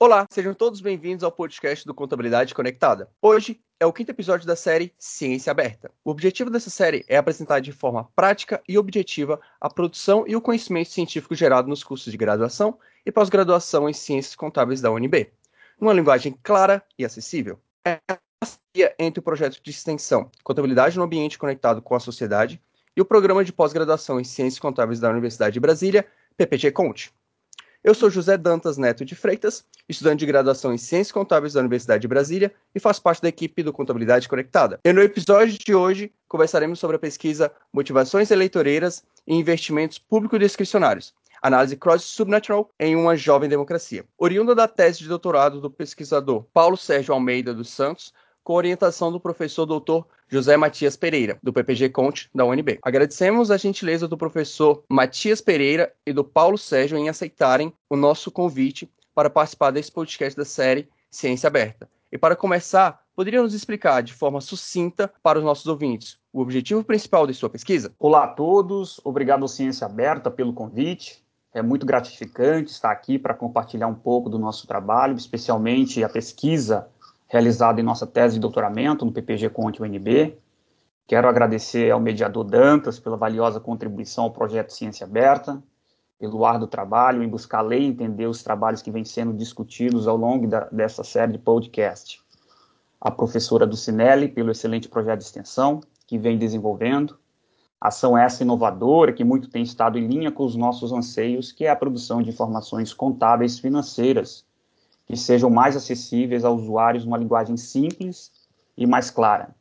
Olá, sejam todos bem-vindos ao podcast do Contabilidade Conectada. Hoje é o quinto episódio da série Ciência Aberta. O objetivo dessa série é apresentar de forma prática e objetiva a produção e o conhecimento científico gerado nos cursos de graduação e pós-graduação em Ciências Contábeis da UNB, numa linguagem clara e acessível. É a parceria entre o projeto de extensão Contabilidade no Ambiente Conectado com a Sociedade e o programa de pós-graduação em Ciências Contábeis da Universidade de Brasília, PPG Conte. Eu sou José Dantas Neto de Freitas, estudante de graduação em Ciências Contábeis da Universidade de Brasília e faço parte da equipe do Contabilidade Conectada. E no episódio de hoje conversaremos sobre a pesquisa Motivações Eleitoreiras e Investimentos Público-Discricionários, análise cross-subnatural em uma jovem democracia. Oriunda da tese de doutorado do pesquisador Paulo Sérgio Almeida dos Santos, com orientação do professor doutor José Matias Pereira, do PPG Conte, da UNB. Agradecemos a gentileza do professor Matias Pereira e do Paulo Sérgio em aceitarem o nosso convite para participar desse podcast da série Ciência Aberta. E para começar, poderiam nos explicar de forma sucinta para os nossos ouvintes o objetivo principal de sua pesquisa? Olá a todos, obrigado ao Ciência Aberta pelo convite. É muito gratificante estar aqui para compartilhar um pouco do nosso trabalho, especialmente a pesquisa realizado em nossa tese de doutoramento no PPG Conte UNB. Quero agradecer ao mediador Dantas pela valiosa contribuição ao projeto Ciência Aberta, pelo árduo trabalho em buscar ler e entender os trabalhos que vêm sendo discutidos ao longo da, dessa série de podcast. A professora Ducinelli, pelo excelente projeto de extensão que vem desenvolvendo. Ação essa inovadora que muito tem estado em linha com os nossos anseios, que é a produção de informações contábeis financeiras que sejam mais acessíveis aos usuários numa linguagem simples e mais clara.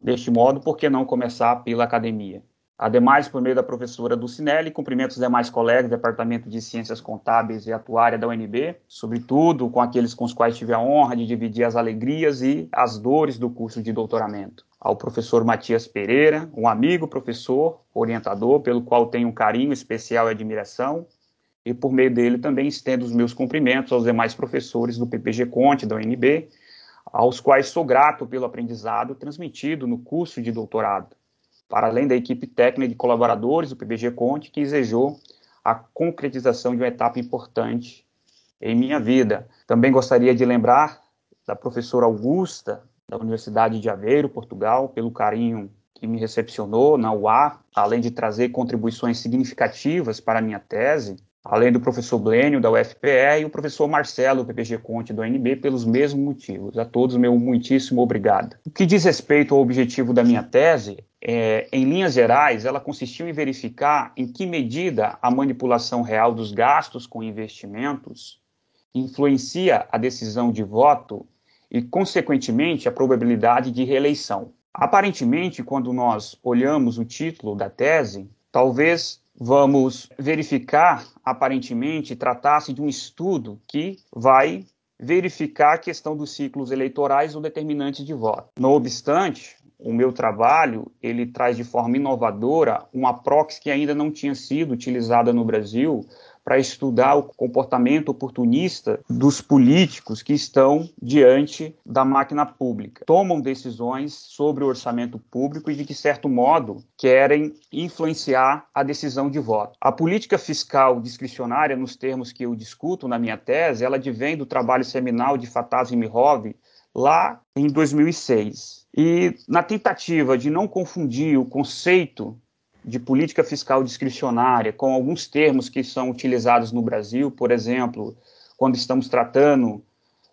Deste modo, por que não começar pela academia? Ademais, por meio da professora Dulcinelli, cumprimento os demais colegas do Departamento de Ciências Contábeis e Atuária da UNB, sobretudo com aqueles com os quais tive a honra de dividir as alegrias e as dores do curso de doutoramento. Ao professor Matias Pereira, um amigo professor, orientador, pelo qual tenho um carinho especial e admiração, e por meio dele também estendo os meus cumprimentos aos demais professores do PPG Conte, da UNB, aos quais sou grato pelo aprendizado transmitido no curso de doutorado, para além da equipe técnica de colaboradores do PPG Conte, que desejou a concretização de uma etapa importante em minha vida. Também gostaria de lembrar da professora Augusta, da Universidade de Aveiro, Portugal, pelo carinho que me recepcionou na UA, além de trazer contribuições significativas para a minha tese, além do professor Blênio, da UFPE, e o professor Marcelo, PPG Conte, do UNB, pelos mesmos motivos. A todos, meu muitíssimo obrigado. O que diz respeito ao objetivo da minha tese, é, em linhas gerais, ela consistiu em verificar em que medida a manipulação real dos gastos com investimentos influencia a decisão de voto e, consequentemente, a probabilidade de reeleição. Aparentemente, quando nós olhamos o título da tese, talvez vamos verificar, aparentemente, tratar-se de um estudo que vai verificar a questão dos ciclos eleitorais ou determinantes de voto. No obstante, o meu trabalho ele traz de forma inovadora uma proxy que ainda não tinha sido utilizada no Brasil para estudar o comportamento oportunista dos políticos que estão diante da máquina pública. Tomam decisões sobre o orçamento público e, de que certo modo, querem influenciar a decisão de voto. A política fiscal discricionária, nos termos que eu discuto na minha tese, ela advém do trabalho seminal de Fataz Mirov lá em 2006. E na tentativa de não confundir o conceito de política fiscal discricionária, com alguns termos que são utilizados no Brasil, por exemplo, quando estamos tratando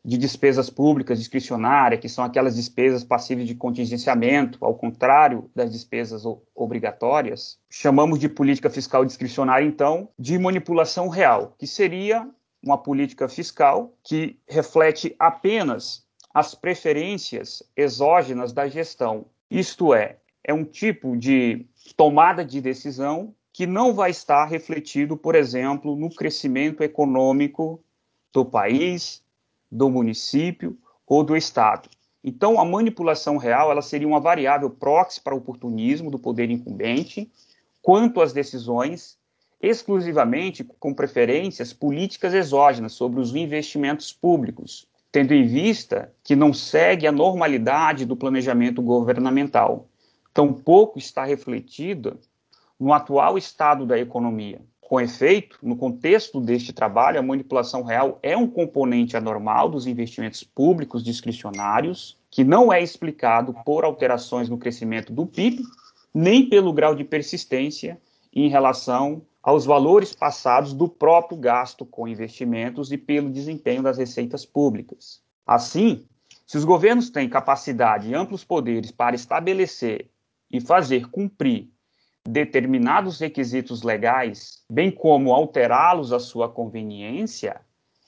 de despesas públicas discricionárias, que são aquelas despesas passíveis de contingenciamento, ao contrário das despesas obrigatórias, chamamos de política fiscal discricionária, então, de manipulação real, que seria uma política fiscal que reflete apenas as preferências exógenas da gestão. Isto é, é um tipo de tomada de decisão que não vai estar refletido, por exemplo, no crescimento econômico do país, do município ou do estado. Então, a manipulação real ela seria uma variável proxy para o oportunismo do poder incumbente, quanto às decisões exclusivamente com preferências políticas exógenas sobre os investimentos públicos, tendo em vista que não segue a normalidade do planejamento governamental tampouco está refletida no atual estado da economia. Com efeito, no contexto deste trabalho, a manipulação real é um componente anormal dos investimentos públicos discricionários, que não é explicado por alterações no crescimento do PIB, nem pelo grau de persistência em relação aos valores passados do próprio gasto com investimentos e pelo desempenho das receitas públicas. Assim, se os governos têm capacidade e amplos poderes para estabelecer e fazer cumprir determinados requisitos legais, bem como alterá-los à sua conveniência,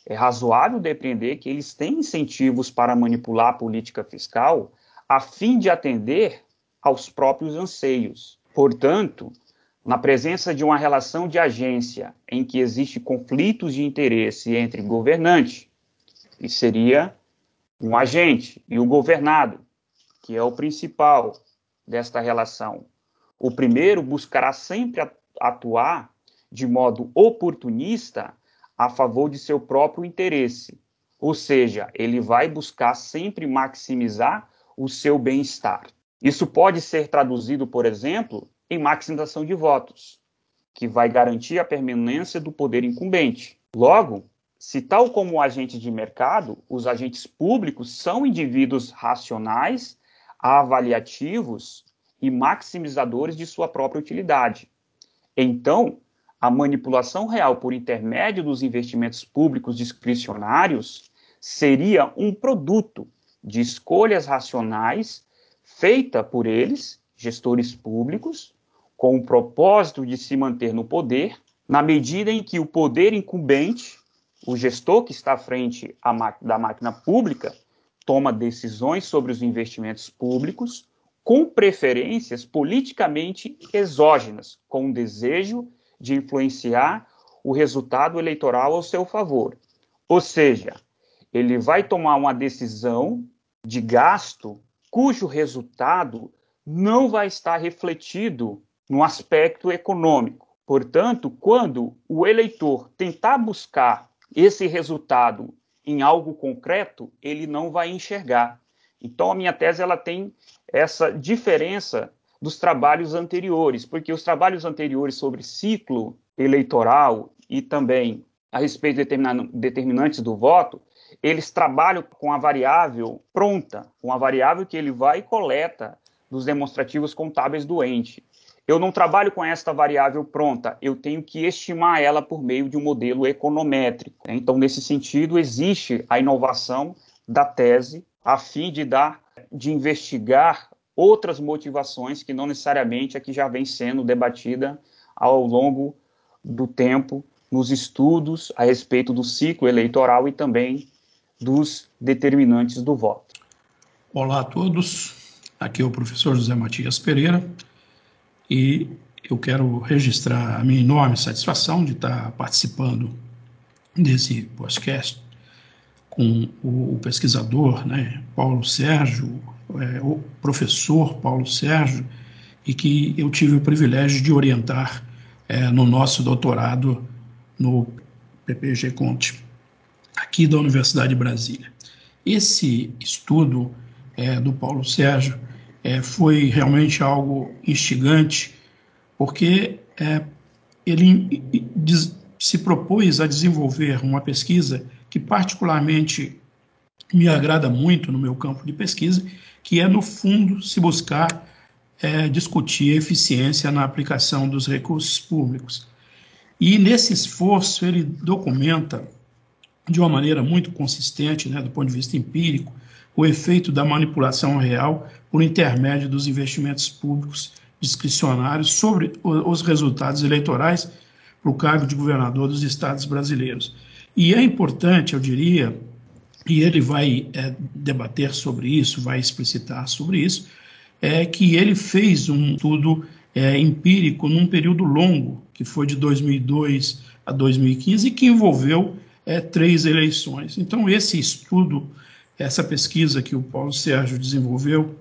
é razoável depreender que eles têm incentivos para manipular a política fiscal a fim de atender aos próprios anseios. Portanto, na presença de uma relação de agência em que existe conflitos de interesse entre governante, que seria um agente, e o governado, que é o principal desta relação, o primeiro buscará sempre atuar de modo oportunista a favor de seu próprio interesse, ou seja, ele vai buscar sempre maximizar o seu bem-estar. Isso pode ser traduzido, por exemplo, em maximização de votos, que vai garantir a permanência do poder incumbente. Logo, se tal como agentes de mercado, os agentes públicos são indivíduos racionais, avaliativos e maximizadores de sua própria utilidade. Então, a manipulação real por intermédio dos investimentos públicos discricionários seria um produto de escolhas racionais feita por eles, gestores públicos, com o propósito de se manter no poder, na medida em que o poder incumbente, o gestor que está à frente da máquina pública, toma decisões sobre os investimentos públicos com preferências politicamente exógenas, com o desejo de influenciar o resultado eleitoral ao seu favor. Ou seja, ele vai tomar uma decisão de gasto cujo resultado não vai estar refletido no aspecto econômico. Portanto, quando o eleitor tentar buscar esse resultado em algo concreto, ele não vai enxergar. Então, a minha tese ela tem essa diferença dos trabalhos anteriores, porque os trabalhos anteriores sobre ciclo eleitoral e também a respeito de determinantes do voto, eles trabalham com a variável pronta, com a variável que ele vai e coleta dos demonstrativos contábeis do ente. Eu não trabalho com esta variável pronta, eu tenho que estimar ela por meio de um modelo econométrico. Então, nesse sentido, existe a inovação da tese a fim de dar de investigar outras motivações que não necessariamente a que já vem sendo debatida ao longo do tempo nos estudos a respeito do ciclo eleitoral e também dos determinantes do voto. Olá a todos, aqui é o professor José Matias Pereira e eu quero registrar a minha enorme satisfação de estar participando desse podcast com o pesquisador né, Paulo Sérgio, é, o professor Paulo Sérgio, e que eu tive o privilégio de orientar é, no nosso doutorado no PPG Conte, aqui da Universidade de Brasília. Esse estudo é, do Paulo Sérgio é, foi realmente algo instigante, porque é, ele se propôs a desenvolver uma pesquisa que particularmente me agrada muito no meu campo de pesquisa, que é, no fundo, se buscar é, discutir eficiência na aplicação dos recursos públicos. E nesse esforço ele documenta de uma maneira muito consistente, né, do ponto de vista empírico, o efeito da manipulação real por intermédio dos investimentos públicos discricionários sobre os resultados eleitorais para o cargo de governador dos estados brasileiros. E é importante, eu diria, e ele vai é, debater sobre isso, vai explicitar sobre isso, é que ele fez um estudo é, empírico num período longo, que foi de 2002 a 2015, e que envolveu é, três eleições. Então, esse estudo, essa pesquisa que o Paulo Sérgio desenvolveu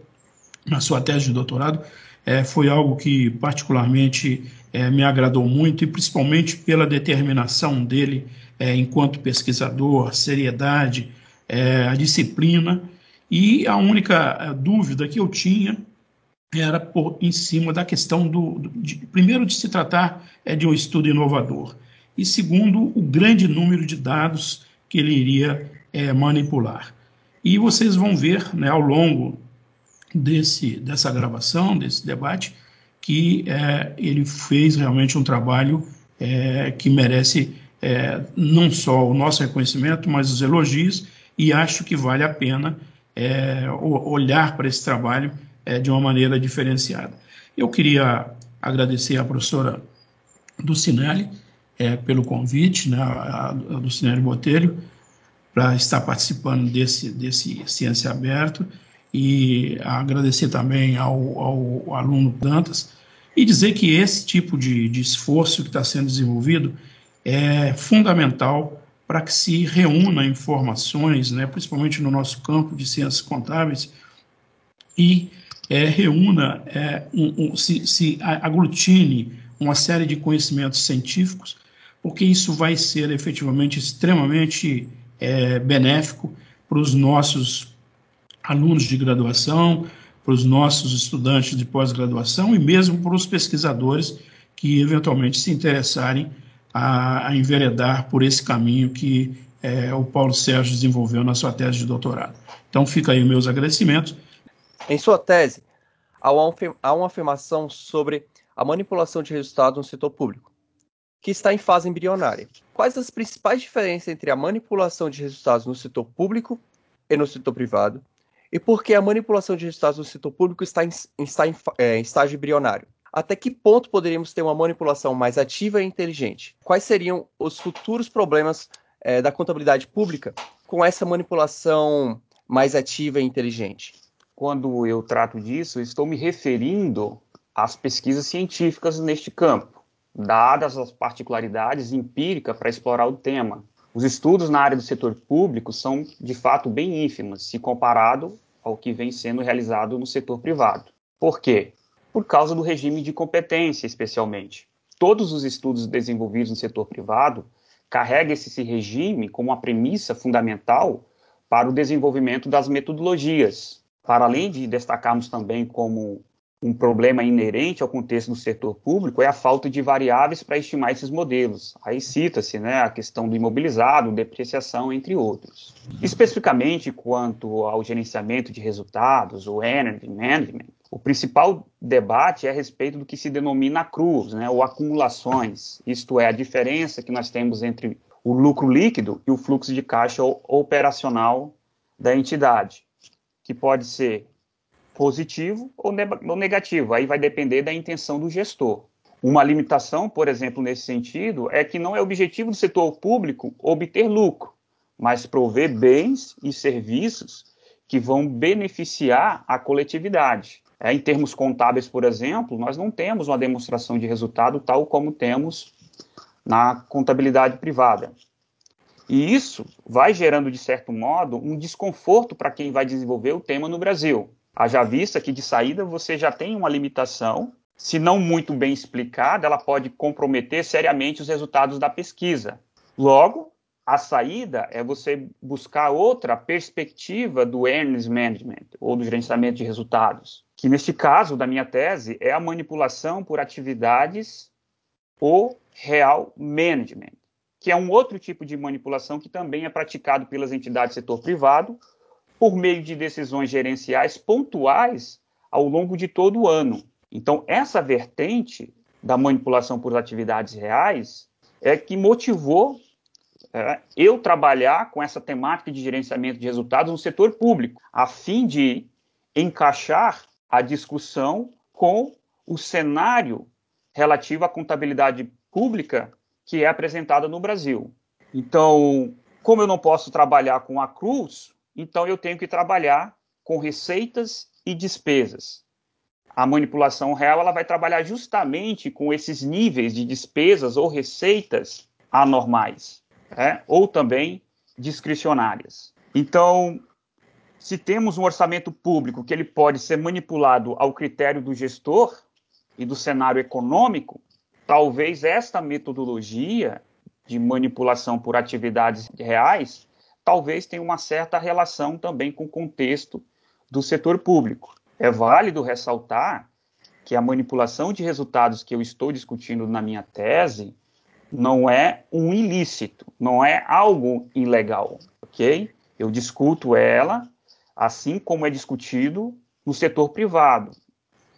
na sua tese de doutorado, é, foi algo que particularmente é, me agradou muito, e principalmente pela determinação dele é, enquanto pesquisador, a seriedade, é, a disciplina. E a única é, dúvida que eu tinha era por em cima da questão do, de, primeiro de se tratar é de um estudo inovador e segundo o grande número de dados que ele iria é, manipular. E vocês vão ver né, ao longo desse, dessa gravação, desse debate, que é, ele fez realmente um trabalho é, que merece é, não só o nosso reconhecimento, mas os elogios, e acho que vale a pena é, olhar para esse trabalho é, de uma maneira diferenciada. Eu queria agradecer à professora Ducinelli é, pelo convite, né, a, a Ducinelli Botelho, para estar participando desse, desse Ciência Aberta e agradecer também ao, ao aluno Dantas e dizer que esse tipo de, de esforço que está sendo desenvolvido é fundamental para que se reúna informações, né, principalmente no nosso campo de ciências contábeis, e é, reúna, é, um, um, se, se aglutine uma série de conhecimentos científicos, porque isso vai ser efetivamente extremamente é, benéfico para os nossos alunos de graduação, para os nossos estudantes de pós-graduação e mesmo para os pesquisadores que eventualmente se interessarem a, a enveredar por esse caminho que é, o Paulo Sérgio desenvolveu na sua tese de doutorado. Então, fica aí meus agradecimentos. Em sua tese, há uma afirmação sobre a manipulação de resultados no setor público, que está em fase embrionária. Quais as principais diferenças entre a manipulação de resultados no setor público e no setor privado? e por que a manipulação de resultados no setor público está em, está em, é, em estágio embrionário. Até que ponto poderíamos ter uma manipulação mais ativa e inteligente? Quais seriam os futuros problemas é, da contabilidade pública com essa manipulação mais ativa e inteligente? Quando eu trato disso, estou me referindo às pesquisas científicas neste campo, dadas as particularidades empíricas para explorar o tema, os estudos na área do setor público são, de fato, bem ínfimos, se comparado ao que vem sendo realizado no setor privado. Por quê? Por causa do regime de competência, especialmente. Todos os estudos desenvolvidos no setor privado carregam esse regime como uma premissa fundamental para o desenvolvimento das metodologias. Para além de destacarmos também como um problema inerente ao contexto do setor público é a falta de variáveis para estimar esses modelos. Aí cita-se né, a questão do imobilizado, depreciação, entre outros. Especificamente quanto ao gerenciamento de resultados, o Energy Management, o principal debate é a respeito do que se denomina CRUs, né, ou acumulações, isto é, a diferença que nós temos entre o lucro líquido e o fluxo de caixa operacional da entidade, que pode ser positivo ou, negativo. Aí vai depender da intenção do gestor. Uma limitação, por exemplo, nesse sentido, é que não é objetivo do setor público obter lucro, mas prover bens e serviços que vão beneficiar a coletividade. É, em termos contábeis, por exemplo, nós não temos uma demonstração de resultado tal como temos na contabilidade privada. E isso vai gerando, de certo modo, um desconforto para quem vai desenvolver o tema no Brasil. Haja vista que de saída você já tem uma limitação, se não muito bem explicada, ela pode comprometer seriamente os resultados da pesquisa. Logo, a saída é você buscar outra perspectiva do earnings management, ou do gerenciamento de resultados, que neste caso da minha tese é a manipulação por atividades ou real management, que é um outro tipo de manipulação que também é praticado pelas entidades do setor privado por meio de decisões gerenciais pontuais ao longo de todo o ano. Então, essa vertente da manipulação por atividades reais é que motivou é, eu trabalhar com essa temática de gerenciamento de resultados no setor público, a fim de encaixar a discussão com o cenário relativo à contabilidade pública que é apresentada no Brasil. Então, como eu não posso trabalhar com a Cruz, então eu tenho que trabalhar com receitas e despesas. A manipulação real ela vai trabalhar justamente com esses níveis de despesas ou receitas anormais, né? ou também discricionárias. Então, se temos um orçamento público que ele pode ser manipulado ao critério do gestor e do cenário econômico, talvez esta metodologia de manipulação por atividades reais talvez tenha uma certa relação também com o contexto do setor público. É válido ressaltar que a manipulação de resultados que eu estou discutindo na minha tese não é um ilícito, não é algo ilegal, ok? Eu discuto ela assim como é discutido no setor privado.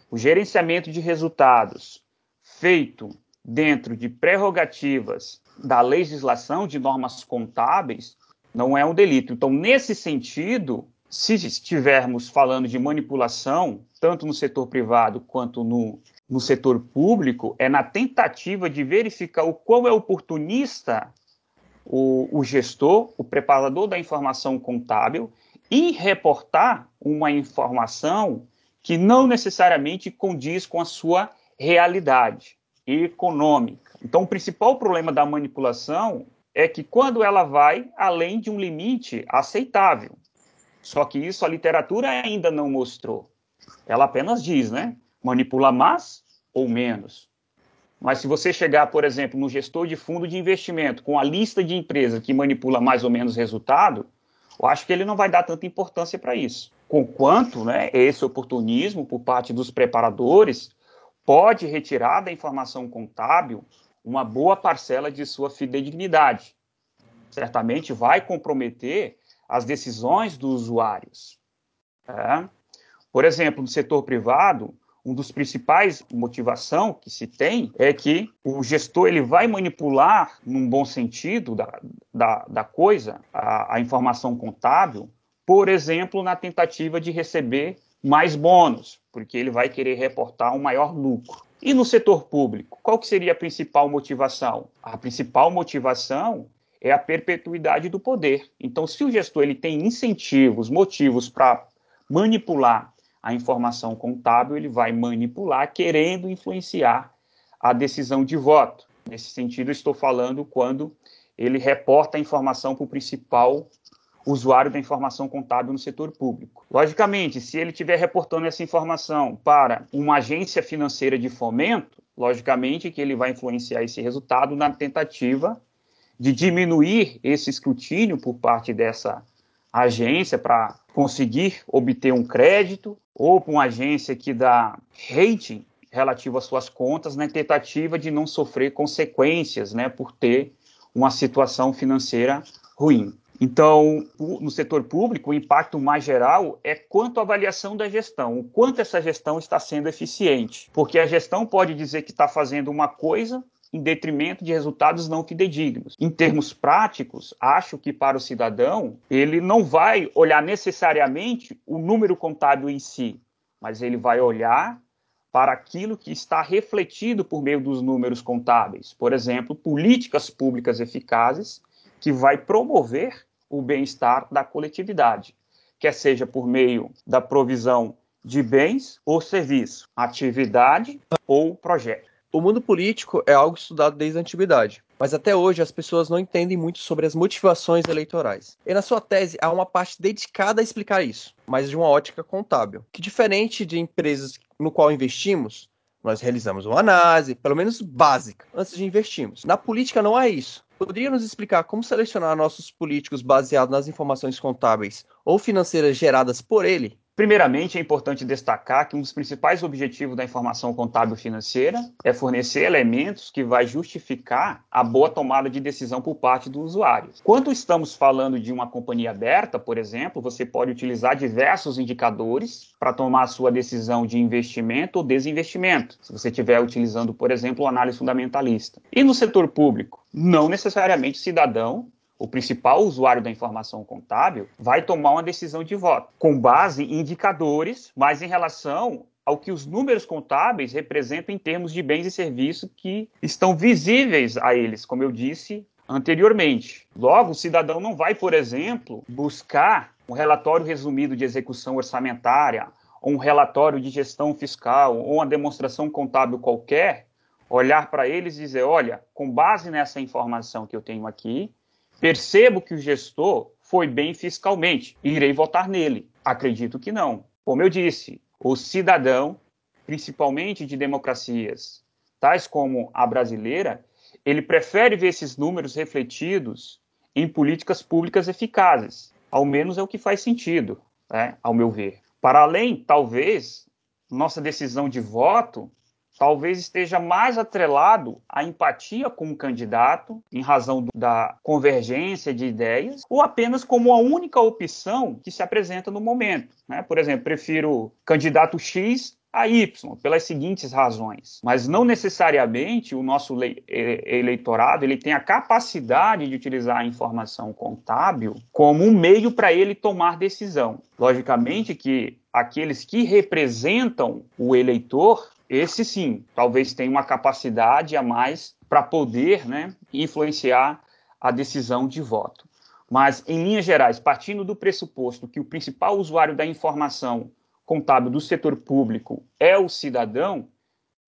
O gerenciamento de resultados feito dentro de prerrogativas da legislação de normas contábeis não é um delito. Então, nesse sentido, se estivermos falando de manipulação, tanto no setor privado quanto no, no setor público, é na tentativa de verificar o quão é oportunista o, o gestor, o preparador da informação contábil, em reportar uma informação que não necessariamente condiz com a sua realidade econômica. Então, o principal problema da manipulação é que quando ela vai além de um limite aceitável. Só que isso a literatura ainda não mostrou. Ela apenas diz, né? Manipula mais ou menos. Mas se você chegar, por exemplo, no gestor de fundo de investimento com a lista de empresas que manipula mais ou menos resultado, eu acho que ele não vai dar tanta importância para isso. Conquanto né, esse oportunismo por parte dos preparadores pode retirar da informação contábil uma boa parcela de sua fidedignidade. Certamente vai comprometer as decisões dos usuários. É? Por exemplo, no setor privado, um dos principais motivação que se tem é que o gestor ele vai manipular, num bom sentido da, da, da coisa, a, a informação contábil, por exemplo, na tentativa de receber mais bônus, porque ele vai querer reportar um maior lucro. E no setor público, qual que seria a principal motivação? A principal motivação é a perpetuidade do poder. Então, se o gestor ele tem incentivos, motivos para manipular a informação contábil, ele vai manipular querendo influenciar a decisão de voto. Nesse sentido, estou falando quando ele reporta a informação para o principal usuário da informação contábil no setor público. Logicamente, se ele estiver reportando essa informação para uma agência financeira de fomento, logicamente que ele vai influenciar esse resultado na tentativa de diminuir esse escrutínio por parte dessa agência para conseguir obter um crédito ou para uma agência que dá rating relativo às suas contas na tentativa de não sofrer consequências, né, por ter uma situação financeira ruim. Então, no setor público, o impacto mais geral é quanto à avaliação da gestão, o quanto essa gestão está sendo eficiente. Porque a gestão pode dizer que está fazendo uma coisa em detrimento de resultados não fidedignos. Em termos práticos, acho que para o cidadão, ele não vai olhar necessariamente o número contábil em si, mas ele vai olhar para aquilo que está refletido por meio dos números contábeis. Por exemplo, políticas públicas eficazes que vai promover o bem-estar da coletividade, quer seja por meio da provisão de bens ou serviço, atividade ou projeto. O mundo político é algo estudado desde a antiguidade, mas até hoje as pessoas não entendem muito sobre as motivações eleitorais. E na sua tese há uma parte dedicada a explicar isso, mas de uma ótica contábil, que diferente de empresas no qual investimos, nós realizamos uma análise, pelo menos básica, antes de investirmos. Na política não há isso. Poderia nos explicar como selecionar nossos políticos baseado nas informações contábeis ou financeiras geradas por ele? Primeiramente, é importante destacar que um dos principais objetivos da informação contábil financeira é fornecer elementos que vai justificar a boa tomada de decisão por parte do usuário. Quando estamos falando de uma companhia aberta, por exemplo, você pode utilizar diversos indicadores para tomar a sua decisão de investimento ou desinvestimento, se você estiver utilizando, por exemplo, análise fundamentalista. E no setor público, não necessariamente o cidadão o principal usuário da informação contábil, vai tomar uma decisão de voto, com base em indicadores, mas em relação ao que os números contábeis representam em termos de bens e serviços que estão visíveis a eles, como eu disse anteriormente. Logo, o cidadão não vai, por exemplo, buscar um relatório resumido de execução orçamentária, ou um relatório de gestão fiscal, ou uma demonstração contábil qualquer, olhar para eles e dizer: olha, com base nessa informação que eu tenho aqui, Percebo que o gestor foi bem fiscalmente irei votar nele. Acredito que não. Como eu disse, o cidadão, principalmente de democracias tais como a brasileira, ele prefere ver esses números refletidos em políticas públicas eficazes. Ao menos é o que faz sentido, né, ao meu ver. Para além, talvez, nossa decisão de voto talvez esteja mais atrelado à empatia com o candidato, em razão da convergência de ideias, ou apenas como a única opção que se apresenta no momento. Né? Por exemplo, prefiro candidato X a Y, pelas seguintes razões. Mas não necessariamente o nosso eleitorado ele tem a capacidade de utilizar a informação contábil como um meio para ele tomar decisão. Logicamente que aqueles que representam o eleitor esse sim, talvez tenha uma capacidade a mais para poder né, influenciar a decisão de voto. Mas, em linhas gerais, partindo do pressuposto que o principal usuário da informação contábil do setor público é o cidadão,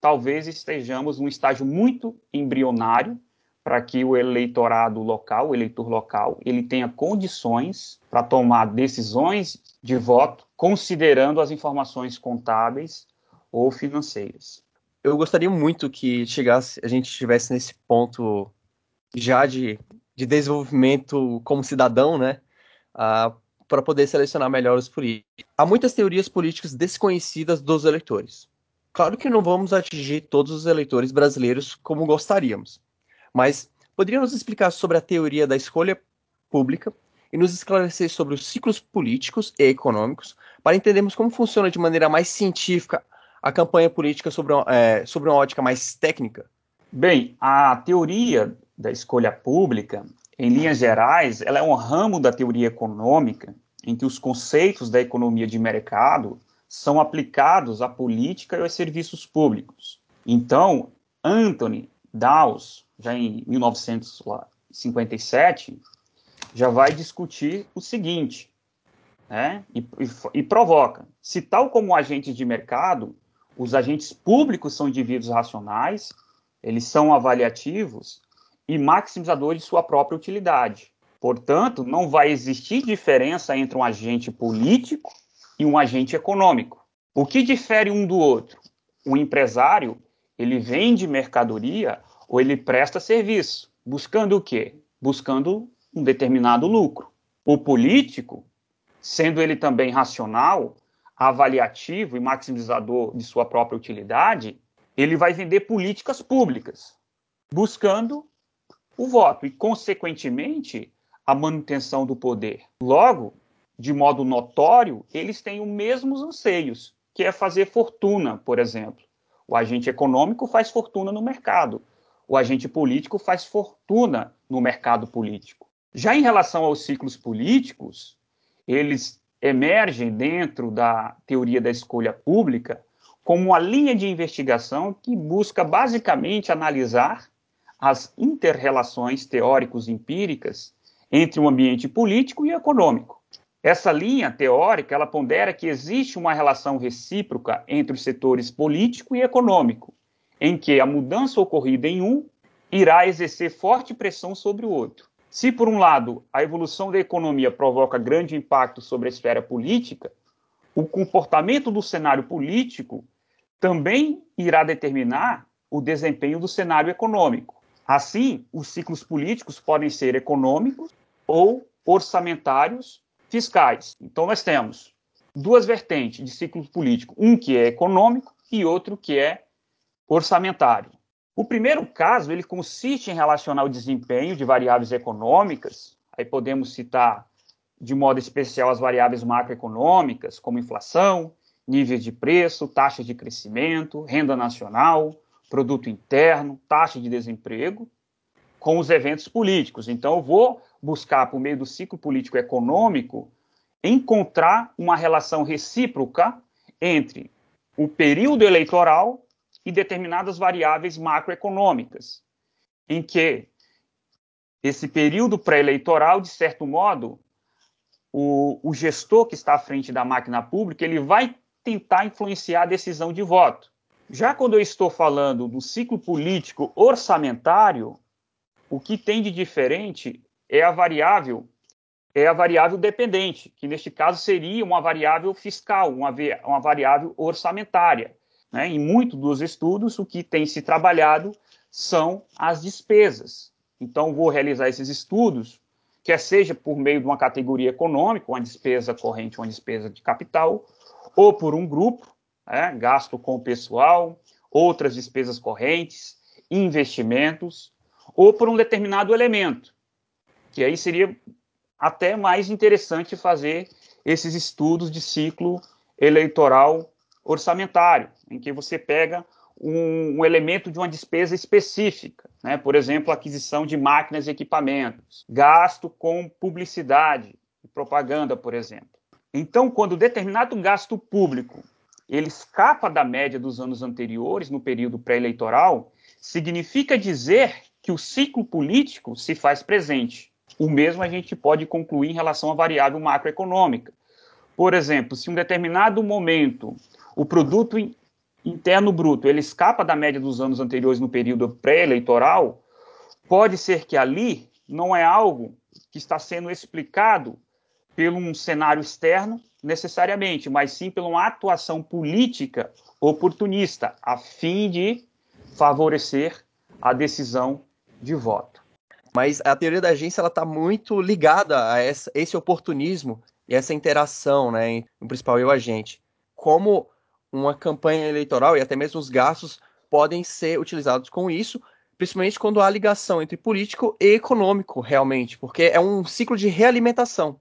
talvez estejamos num estágio muito embrionário para que o eleitorado local, o eleitor local, ele tenha condições para tomar decisões de voto considerando as informações contábeis ou financeiras. Eu gostaria muito que chegasse, a gente estivesse nesse ponto já de, de desenvolvimento como cidadão, né? Uh, para poder selecionar melhor os políticos. Há muitas teorias políticas desconhecidas dos eleitores. Claro que não vamos atingir todos os eleitores brasileiros como gostaríamos, mas poderia nos explicar sobre a teoria da escolha pública e nos esclarecer sobre os ciclos políticos e econômicos para entendermos como funciona de maneira mais científica a campanha política sobre é, sobre uma ótica mais técnica? Bem, a teoria da escolha pública, em linhas gerais, ela é um ramo da teoria econômica em que os conceitos da economia de mercado são aplicados à política e aos serviços públicos. Então, Anthony Dawes, já em 1957, já vai discutir o seguinte, né, e, e, e provoca: se tal como agentes de mercado, os agentes públicos são indivíduos racionais, eles são avaliativos e maximizadores de sua própria utilidade. Portanto, não vai existir diferença entre um agente político e um agente econômico. O que difere um do outro? O empresário, ele vende mercadoria ou ele presta serviço, buscando o quê? Buscando um determinado lucro. O político, sendo ele também racional, avaliativo e maximizador de sua própria utilidade, ele vai vender políticas públicas, buscando o voto e, consequentemente, a manutenção do poder. Logo, de modo notório, eles têm os mesmos anseios, que é fazer fortuna, por exemplo. O agente econômico faz fortuna no mercado, o agente político faz fortuna no mercado político. Já em relação aos ciclos políticos, eles emergem dentro da teoria da escolha pública como uma linha de investigação que busca basicamente analisar as interrelações teóricos empíricas entre o ambiente político e econômico. Essa linha teórica ela pondera que existe uma relação recíproca entre os setores político e econômico, em que a mudança ocorrida em um irá exercer forte pressão sobre o outro. Se, por um lado, a evolução da economia provoca grande impacto sobre a esfera política, o comportamento do cenário político também irá determinar o desempenho do cenário econômico. Assim, os ciclos políticos podem ser econômicos ou orçamentários fiscais. Então, nós temos duas vertentes de ciclo político: um que é econômico e outro que é orçamentário. O primeiro caso, ele consiste em relacionar o desempenho de variáveis econômicas, aí podemos citar de modo especial as variáveis macroeconômicas, como inflação, níveis de preço, taxa de crescimento, renda nacional, produto interno, taxa de desemprego, com os eventos políticos. Então, eu vou buscar, por meio do ciclo político econômico, encontrar uma relação recíproca entre o período eleitoral e determinadas variáveis macroeconômicas, em que esse período pré-eleitoral, de certo modo, o, o, gestor que está à frente da máquina pública, ele vai tentar influenciar a decisão de voto. Já quando eu estou falando do ciclo político orçamentário, o que tem de diferente é a variável é a variável dependente, que neste caso seria uma variável fiscal, uma, uma variável orçamentária. Né? Em muitos dos estudos, o que tem se trabalhado são as despesas. Então, vou realizar esses estudos, quer seja por meio de uma categoria econômica, uma despesa corrente, uma despesa de capital, ou por um grupo, né, gasto com o pessoal, outras despesas correntes, investimentos, ou por um determinado elemento, que aí seria até mais interessante fazer esses estudos de ciclo eleitoral orçamentário, em que você pega um, um, elemento de uma despesa específica, né? por exemplo, aquisição de máquinas e equipamentos, gasto com publicidade e propaganda, por exemplo. Então, quando determinado gasto público ele escapa da média dos anos anteriores, no período pré-eleitoral, significa dizer que o ciclo político se faz presente. O mesmo a gente pode concluir em relação à variável macroeconômica. Por exemplo, se um determinado momento o produto interno bruto ele escapa da média dos anos anteriores no período pré-eleitoral, pode ser que ali não é algo que está sendo explicado pelo um cenário externo necessariamente, mas sim pela uma atuação política oportunista, a fim de favorecer a decisão de voto. Mas a teoria da agência está muito ligada a essa, esse oportunismo e essa interação né, o principal e o agente. Como uma campanha eleitoral e até mesmo os gastos podem ser utilizados com isso, principalmente quando há ligação entre político e econômico, realmente, porque é um ciclo de realimentação.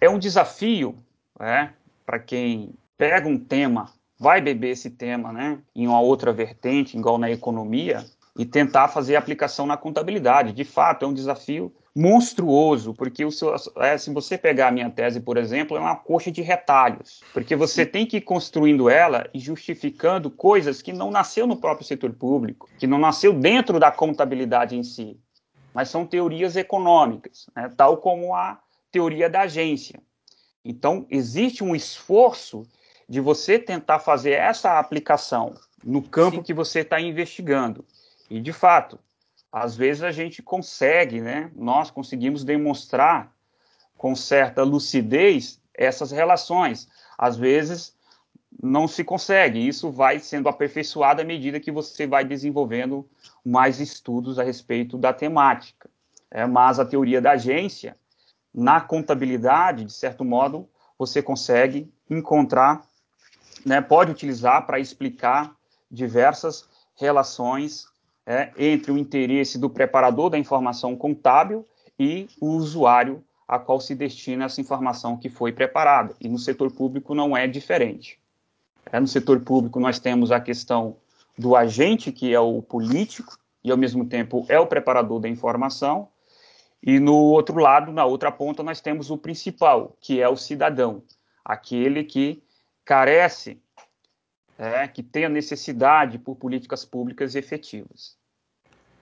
É um desafio né, para quem pega um tema, vai beber esse tema né, em uma outra vertente, igual na economia, e tentar fazer aplicação na contabilidade. De fato, é um desafio monstruoso, porque o seu, é, se você pegar a minha tese, por exemplo, é uma coxa de retalhos, porque você tem que ir construindo ela e justificando coisas que não nasceu no próprio setor público, que não nasceu dentro da contabilidade em si, mas são teorias econômicas, né, tal como a teoria da agência. Então, existe um esforço de você tentar fazer essa aplicação no campo Sim. que você está investigando. E, de fato, às vezes a gente consegue, né? Nós conseguimos demonstrar com certa lucidez essas relações. Às vezes não se consegue. Isso vai sendo aperfeiçoado à medida que você vai desenvolvendo mais estudos a respeito da temática. É, mas a teoria da agência, na contabilidade, de certo modo, você consegue encontrar, né, pode utilizar para explicar diversas relações é, entre o interesse do preparador da informação contábil e o usuário a qual se destina essa informação que foi preparada. E no setor público não é diferente. É, no setor público nós temos a questão do agente, que é o político, e ao mesmo tempo é o preparador da informação, e no outro lado, na outra ponta, nós temos o principal, que é o cidadão, aquele que carece é, que tenha necessidade por políticas públicas efetivas.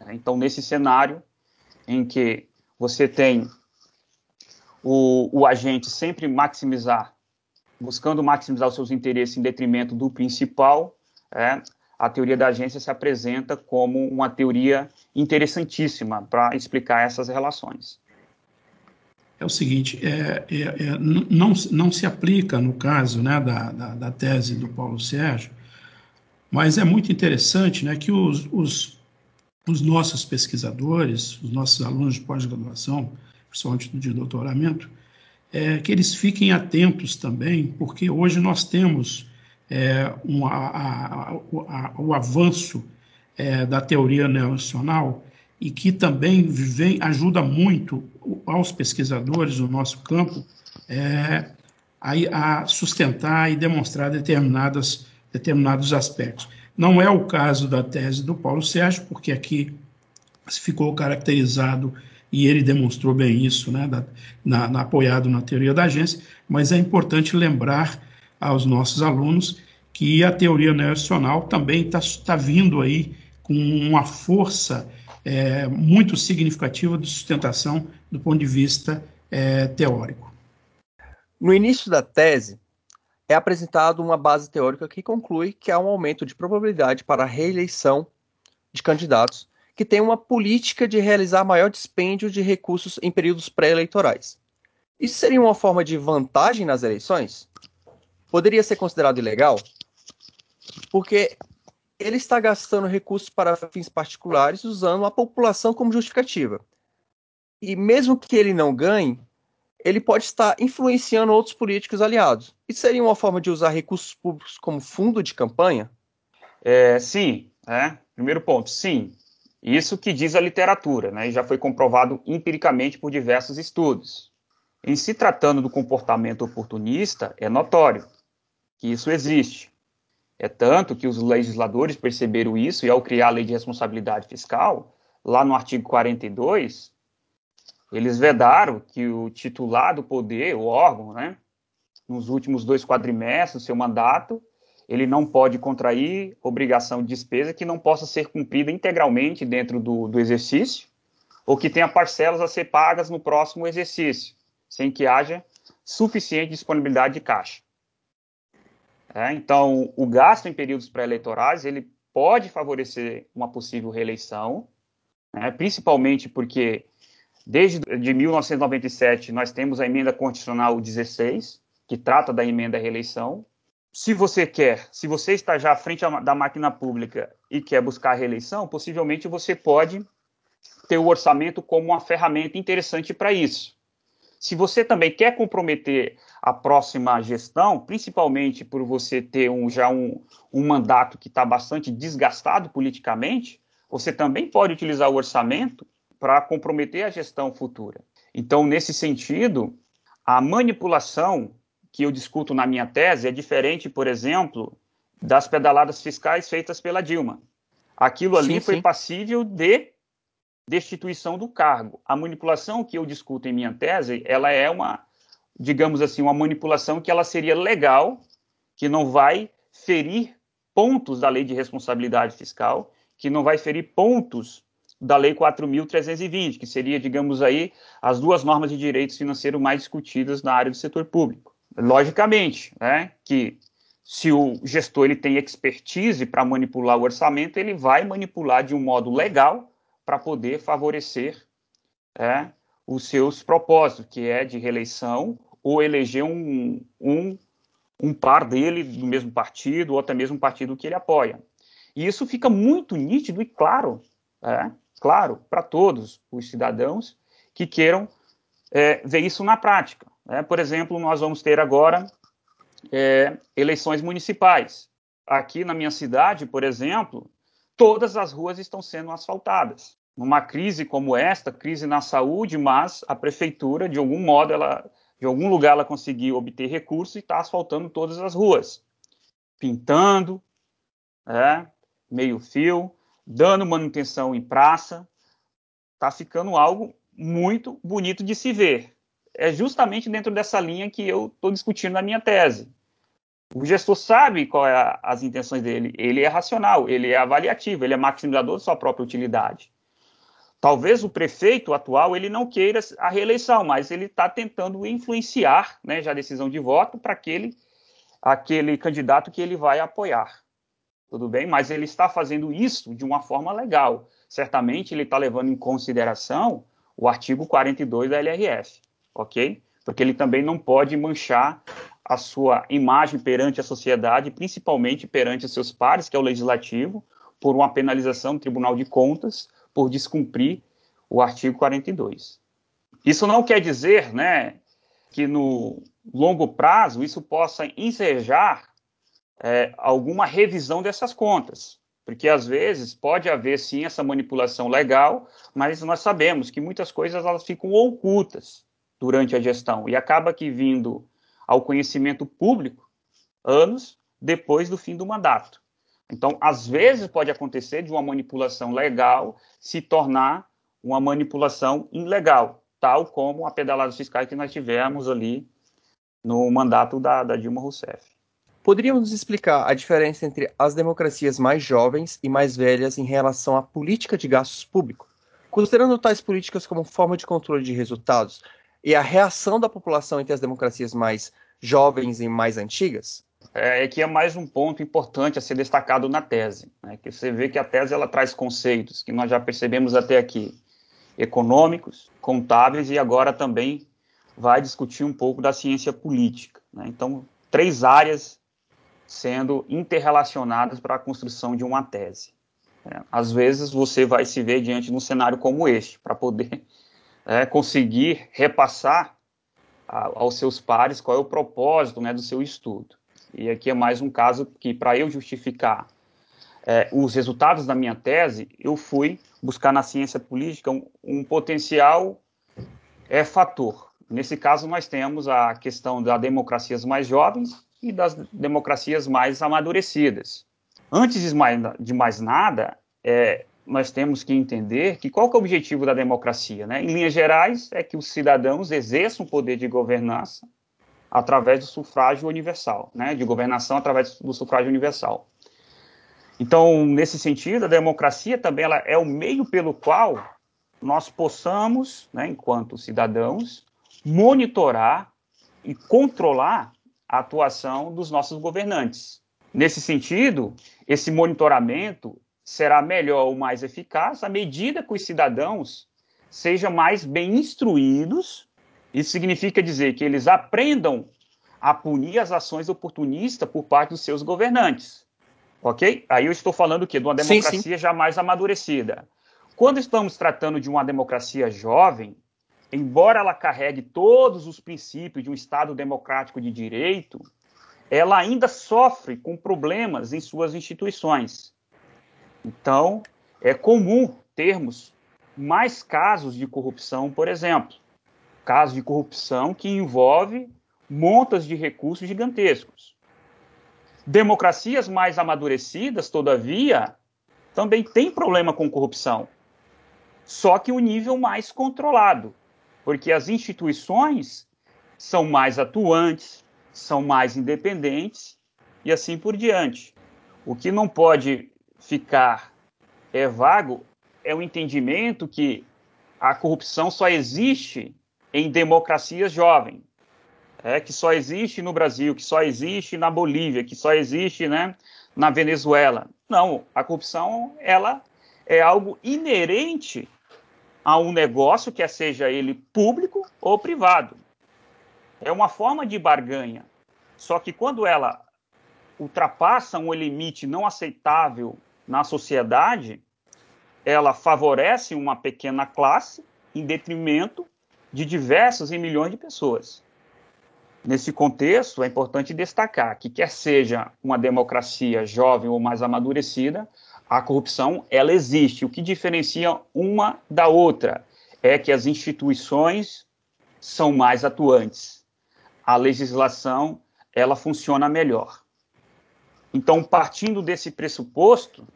É, então, nesse cenário em que você tem o, o agente sempre maximizar, buscando maximizar os seus interesses em detrimento do principal, é, a teoria da agência se apresenta como uma teoria interessantíssima para explicar essas relações. É o seguinte, é, é, é, não, não se aplica no caso né, da, da, da, tese do Paulo Sérgio, mas é muito interessante né, que os, os, os nossos pesquisadores, os nossos alunos de pós-graduação, principalmente de doutoramento, é, que eles fiquem atentos também, porque hoje nós temos é, um, a, a, a, o avanço é, da teoria neonacional e que também vem, ajuda muito aos pesquisadores do nosso campo é, a, a, sustentar e demonstrar determinadas, determinados aspectos. Não é o caso da tese do Paulo Sérgio, porque aqui ficou caracterizado e ele demonstrou bem isso, né, da, na, na, apoiado na teoria da agência, mas é importante lembrar aos nossos alunos que a teoria neonacional também está tá vindo aí com uma força é, muito significativa de sustentação do ponto de vista é, teórico. No início da tese, é apresentado uma base teórica que conclui que há um aumento de probabilidade para a reeleição de candidatos que têm uma política de realizar maior dispêndio de recursos em períodos pré-eleitorais. Isso seria uma forma de vantagem nas eleições? Poderia ser considerado ilegal? Porque ele está gastando recursos para fins particulares usando a população como justificativa. E mesmo que ele não ganhe, ele pode estar influenciando outros políticos aliados. Isso seria uma forma de usar recursos públicos como fundo de campanha? É, sim. É. Primeiro ponto, sim. Isso que diz a literatura, né, e já foi comprovado empiricamente por diversos estudos. Em se tratando do comportamento oportunista, é notório que isso existe. É tanto que os legisladores perceberam isso e, ao criar a lei de responsabilidade fiscal, lá no artigo 42, eles vedaram que o titular do poder, o órgão, né, nos últimos dois quadrimestres do seu mandato, ele não pode contrair obrigação de despesa que não possa ser cumprida integralmente dentro do, do exercício, ou que tenha parcelas a ser pagas no próximo exercício, sem que haja suficiente disponibilidade de caixa. É, então, o gasto em períodos pré-eleitorais ele pode favorecer uma possível reeleição, né, principalmente porque desde de 1997 nós temos a emenda constitucional 16, que trata da emenda à reeleição, se você quer, se você está já à frente da máquina pública e quer buscar a reeleição, possivelmente você pode ter o orçamento como uma ferramenta interessante para isso. Se você também quer comprometer a próxima gestão, principalmente por você ter um, já um, um mandato que está bastante desgastado politicamente, você também pode utilizar o orçamento para comprometer a gestão futura. Então, nesse sentido, a manipulação que eu discuto na minha tese é diferente, por exemplo, das pedaladas fiscais feitas pela Dilma. Aquilo ali sim, foi sim. passível de destituição do cargo. A manipulação que eu discuto em minha tese, ela é uma, digamos assim, uma manipulação que ela seria legal, que não vai ferir pontos da lei de responsabilidade fiscal, que não vai ferir pontos da lei 4.320, que seria, digamos aí, as duas normas de direito financeiro mais discutidas na área do setor público. Logicamente, né, que se o gestor ele tem expertise para manipular o orçamento, ele vai manipular de um modo legal para poder favorecer é, os seus propósitos, que é de reeleição ou eleger um, um, um par dele do mesmo partido ou até mesmo um partido que ele apoia. E isso fica muito nítido e claro, é, claro, para todos os cidadãos que queiram é, ver isso na prática. É, por exemplo, nós vamos ter agora é, eleições municipais. Aqui na minha cidade, por exemplo, todas as ruas estão sendo asfaltadas. Numa crise como esta, crise na saúde, mas a prefeitura, de algum modo, ela, de algum lugar, ela conseguiu obter recursos e está asfaltando todas as ruas, pintando, é, meio fio, dando manutenção em praça. Está ficando algo muito bonito de se ver é justamente dentro dessa linha que eu estou discutindo na minha tese. O gestor sabe qual é as intenções dele, ele é racional, ele é avaliativo, ele é maximizador de sua própria utilidade. Talvez o prefeito atual ele não queira a reeleição, mas ele está tentando influenciar, né, já a decisão de voto para aquele aquele candidato que ele vai apoiar. Tudo bem? Mas ele está fazendo isso de uma forma legal. Certamente ele está levando em consideração o artigo 42 da LRF ok? Porque ele também não pode manchar a sua imagem perante a sociedade, principalmente perante os seus pares, que é o legislativo, por uma penalização do Tribunal de Contas por descumprir o artigo 42. Isso não quer dizer, né, que no longo prazo isso possa ensejar é, alguma revisão dessas contas, porque às vezes pode haver sim essa manipulação legal, mas nós sabemos que muitas coisas elas ficam ocultas durante a gestão e acaba que vindo ao conhecimento público anos depois do fim do mandato. Então, às vezes pode acontecer de uma manipulação legal se tornar uma manipulação ilegal, tal como a pedalada fiscal que nós tivemos ali no mandato da, da Dilma Rousseff. Poderíamos nos explicar a diferença entre as democracias mais jovens e mais velhas em relação à política de gastos públicos? Considerando tais políticas como forma de controle de resultados, e a reação da população entre as democracias mais jovens e mais antigas? É, que é mais um ponto importante a ser destacado na tese, né? que você vê que a tese ela traz conceitos que nós já percebemos até aqui, econômicos, contábeis e agora também vai discutir um pouco da ciência política. Né? Então, três áreas sendo interrelacionadas para a construção de uma tese. É, às vezes você vai se ver diante de um cenário como este, para poder é, conseguir repassar aos seus pares qual é o propósito né, do seu estudo. E aqui é mais um caso que, para eu justificar é, os resultados da minha tese, eu fui buscar na ciência política um, um potencial é, fator. Nesse caso, nós temos a questão das democracias mais jovens e das democracias mais amadurecidas. Antes de mais, de mais nada, é, nós temos que entender que qual que é o objetivo da democracia, né? Em linhas gerais, é que os cidadãos exerçam o poder de governança através do sufrágio universal, né? De governação através do sufrágio universal. Então, nesse sentido, a democracia também ela é o meio pelo qual nós possamos, né, enquanto cidadãos, monitorar e controlar a atuação dos nossos governantes. Nesse sentido, esse monitoramento será melhor ou mais eficaz à medida que os cidadãos sejam mais bem instruídos. Isso significa dizer que eles aprendam a punir as ações oportunistas por parte dos seus governantes. Ok? Aí eu estou falando o quê? De uma democracia sim, sim. já mais amadurecida. Quando estamos tratando de uma democracia jovem, embora ela carregue todos os princípios de um Estado democrático de direito, ela ainda sofre com problemas em suas instituições. Então, é comum termos mais casos de corrupção, por exemplo. Casos de corrupção que envolve montas de recursos gigantescos. Democracias mais amadurecidas, todavia, também têm problema com corrupção, só que o um nível mais controlado, porque as instituições são mais atuantes, são mais independentes e assim por diante. O que não pode ficar é, vago é o entendimento que a corrupção só existe em democracias jovens, é, que só existe no Brasil, que só existe na Bolívia, que só existe né, na Venezuela. Não, a corrupção ela é algo inerente a um negócio, quer seja ele público ou privado. É uma forma de barganha. Só que quando ela ultrapassa um limite não aceitável na sociedade, ela favorece uma pequena classe em detrimento de diversas e milhões de pessoas. Nesse contexto, é importante destacar que, quer seja uma democracia jovem ou mais amadurecida, a corrupção ela existe. O que diferencia uma da outra é que as instituições são mais atuantes. A legislação ela funciona melhor. Então, partindo desse pressuposto,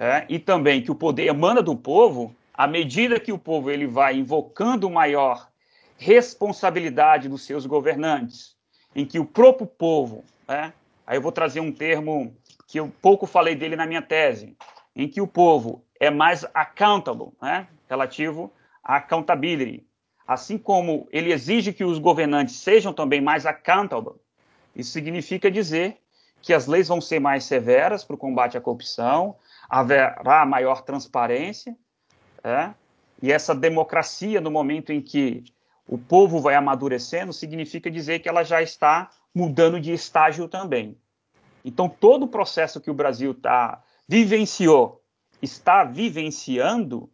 é, e também que o poder emana do povo, à medida que o povo ele vai invocando maior responsabilidade dos seus governantes, em que o próprio povo, é, aí eu vou trazer um termo que eu pouco falei dele na minha tese, em que o povo é mais accountable, né, relativo à accountability, assim como ele exige que os governantes sejam também mais accountable, isso significa dizer que as leis vão ser mais severas para o combate à corrupção, haverá maior transparência, é? e essa democracia, no momento em que o povo vai amadurecendo, significa dizer que ela já está mudando de estágio também. Então, todo o processo que o Brasil tá, vivenciou, está vivenciando,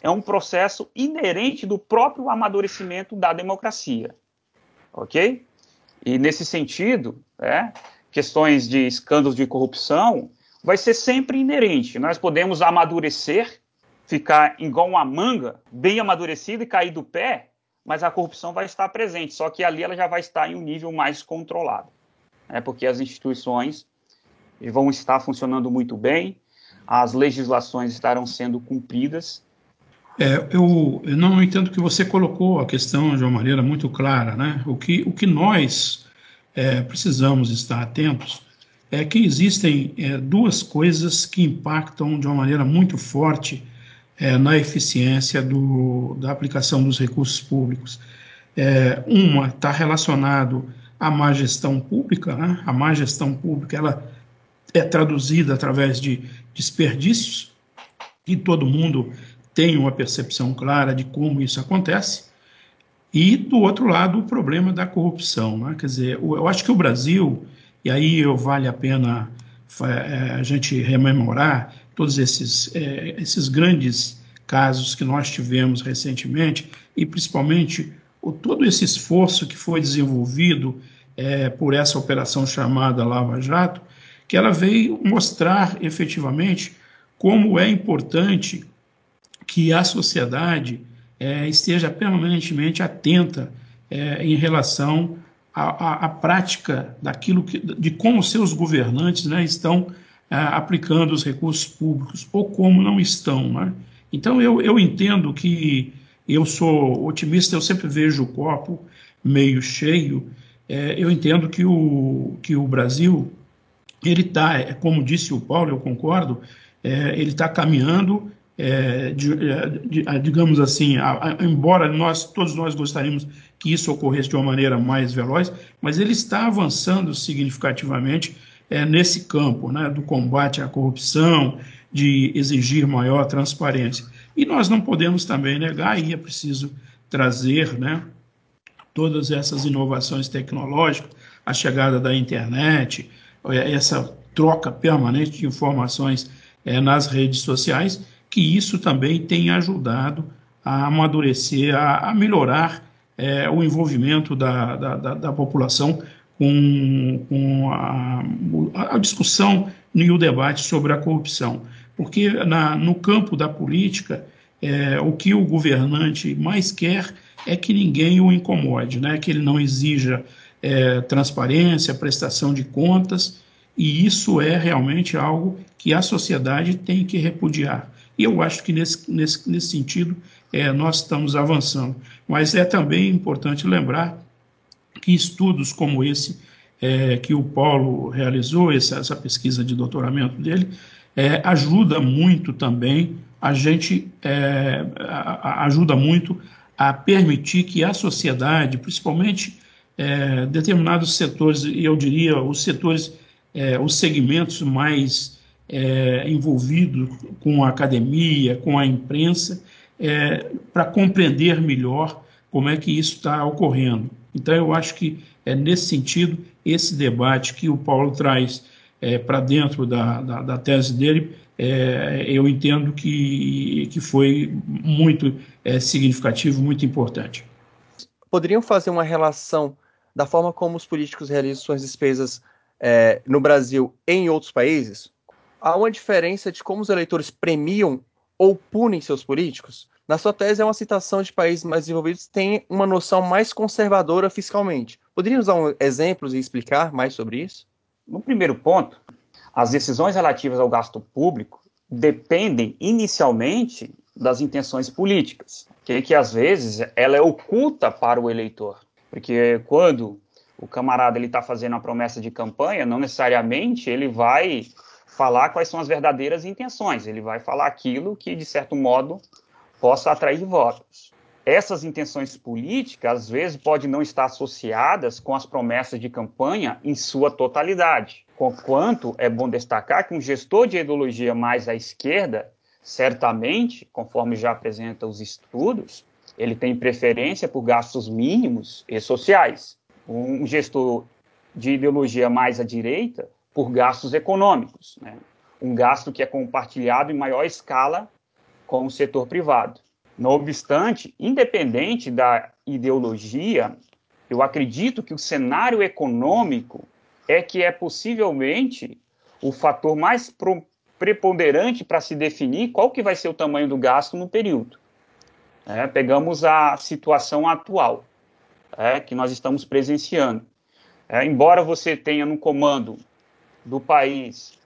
é um processo inerente do próprio amadurecimento da democracia. Ok? E nesse sentido, é, questões de escândalos de corrupção vai ser sempre inerente. Nós podemos amadurecer, ficar igual uma manga, bem amadurecida e cair do pé, mas a corrupção vai estar presente, só que ali ela já vai estar em um nível mais controlado. É porque as instituições vão estar funcionando muito bem, as legislações estarão sendo cumpridas. É, eu, eu não entendo que você colocou a questão de uma maneira muito clara, né? O que, o que nós é, precisamos estar atentos é que existem é, duas coisas que impactam de uma maneira muito forte é, na eficiência do, da aplicação dos recursos públicos. É, uma está relacionado à má gestão pública, né? a má gestão pública ela é traduzida através de desperdícios, e todo mundo tem uma percepção clara de como isso acontece, e do outro lado o problema da corrupção. Né? Quer dizer, eu acho que o Brasil e aí vale a pena é, a gente rememorar todos esses, é, esses grandes casos que nós tivemos recentemente, e principalmente o, todo esse esforço que foi desenvolvido é, por essa operação chamada Lava Jato, que ela veio mostrar efetivamente como é importante que a sociedade é, esteja permanentemente atenta é, em relação à, prática daquilo que, de como seus governantes né, estão é, aplicando os recursos públicos ou como não estão. Né? Então eu, eu entendo que eu sou otimista, eu sempre vejo o copo meio cheio. É, eu entendo que o, que o Brasil, ele está, é, como disse o Paulo, eu concordo, é, ele está caminhando, é, de, é, de, digamos assim, a, a, embora nós todos nós gostaríamos que isso ocorresse de uma maneira mais veloz, mas ele está avançando significativamente é, nesse campo, né, do combate à corrupção, de exigir maior transparência. E nós não podemos também negar, e é preciso trazer né, todas essas inovações tecnológicas, a chegada da internet, essa troca permanente de informações é, nas redes sociais, que isso também tem ajudado a amadurecer, a, a melhorar é, o envolvimento da, da, da, da população com, com a, a, discussão e o debate sobre a corrupção. Porque na, no campo da política, é, o que o governante mais quer é que ninguém o incomode, né? que ele não exija é, transparência, prestação de contas, e isso é realmente algo que a sociedade tem que repudiar. E eu acho que nesse, nesse, nesse sentido é, nós estamos avançando. Mas é também importante lembrar que estudos como esse é, que o Paulo realizou, essa, essa pesquisa de doutoramento dele, é, ajuda muito também a gente é, a, a ajuda muito a permitir que a sociedade, principalmente é, determinados setores, e eu diria os setores, é, os segmentos mais é, envolvidos com a academia, com a imprensa, é, para compreender melhor como é que isso está ocorrendo. Então, eu acho que é nesse sentido esse debate que o Paulo traz é, para dentro da, da, da, tese dele, é, eu entendo que, que foi muito é, significativo, muito importante. Poderiam fazer uma relação da forma como os políticos realizam suas despesas é, no Brasil e em outros países? Há uma diferença de como os eleitores premiam ou punem seus políticos? Na sua tese, é uma citação de países mais desenvolvidos que têm uma noção mais conservadora fiscalmente. Poderia usar um, exemplos e explicar mais sobre isso? No primeiro ponto, as decisões relativas ao gasto público dependem inicialmente das intenções políticas, que, que às vezes ela é oculta para o eleitor, porque quando o camarada ele está fazendo a promessa de campanha, não necessariamente ele vai falar quais são as verdadeiras intenções, ele vai falar aquilo que de certo modo possa atrair votos. Essas intenções políticas, às vezes, podem não estar associadas com as promessas de campanha em sua totalidade. Conquanto é bom destacar que um gestor de ideologia mais à esquerda, certamente, conforme já apresenta os estudos, ele tem preferência por gastos mínimos e sociais. Um gestor de ideologia mais à direita, por gastos econômicos. Né? Um gasto que é compartilhado em maior escala com o setor privado. Não obstante, independente da ideologia, eu acredito que o cenário econômico é que é possivelmente o fator mais preponderante para se definir qual que vai ser o tamanho do gasto no período. É, pegamos a situação atual é, que nós estamos presenciando. É, embora você tenha no comando do país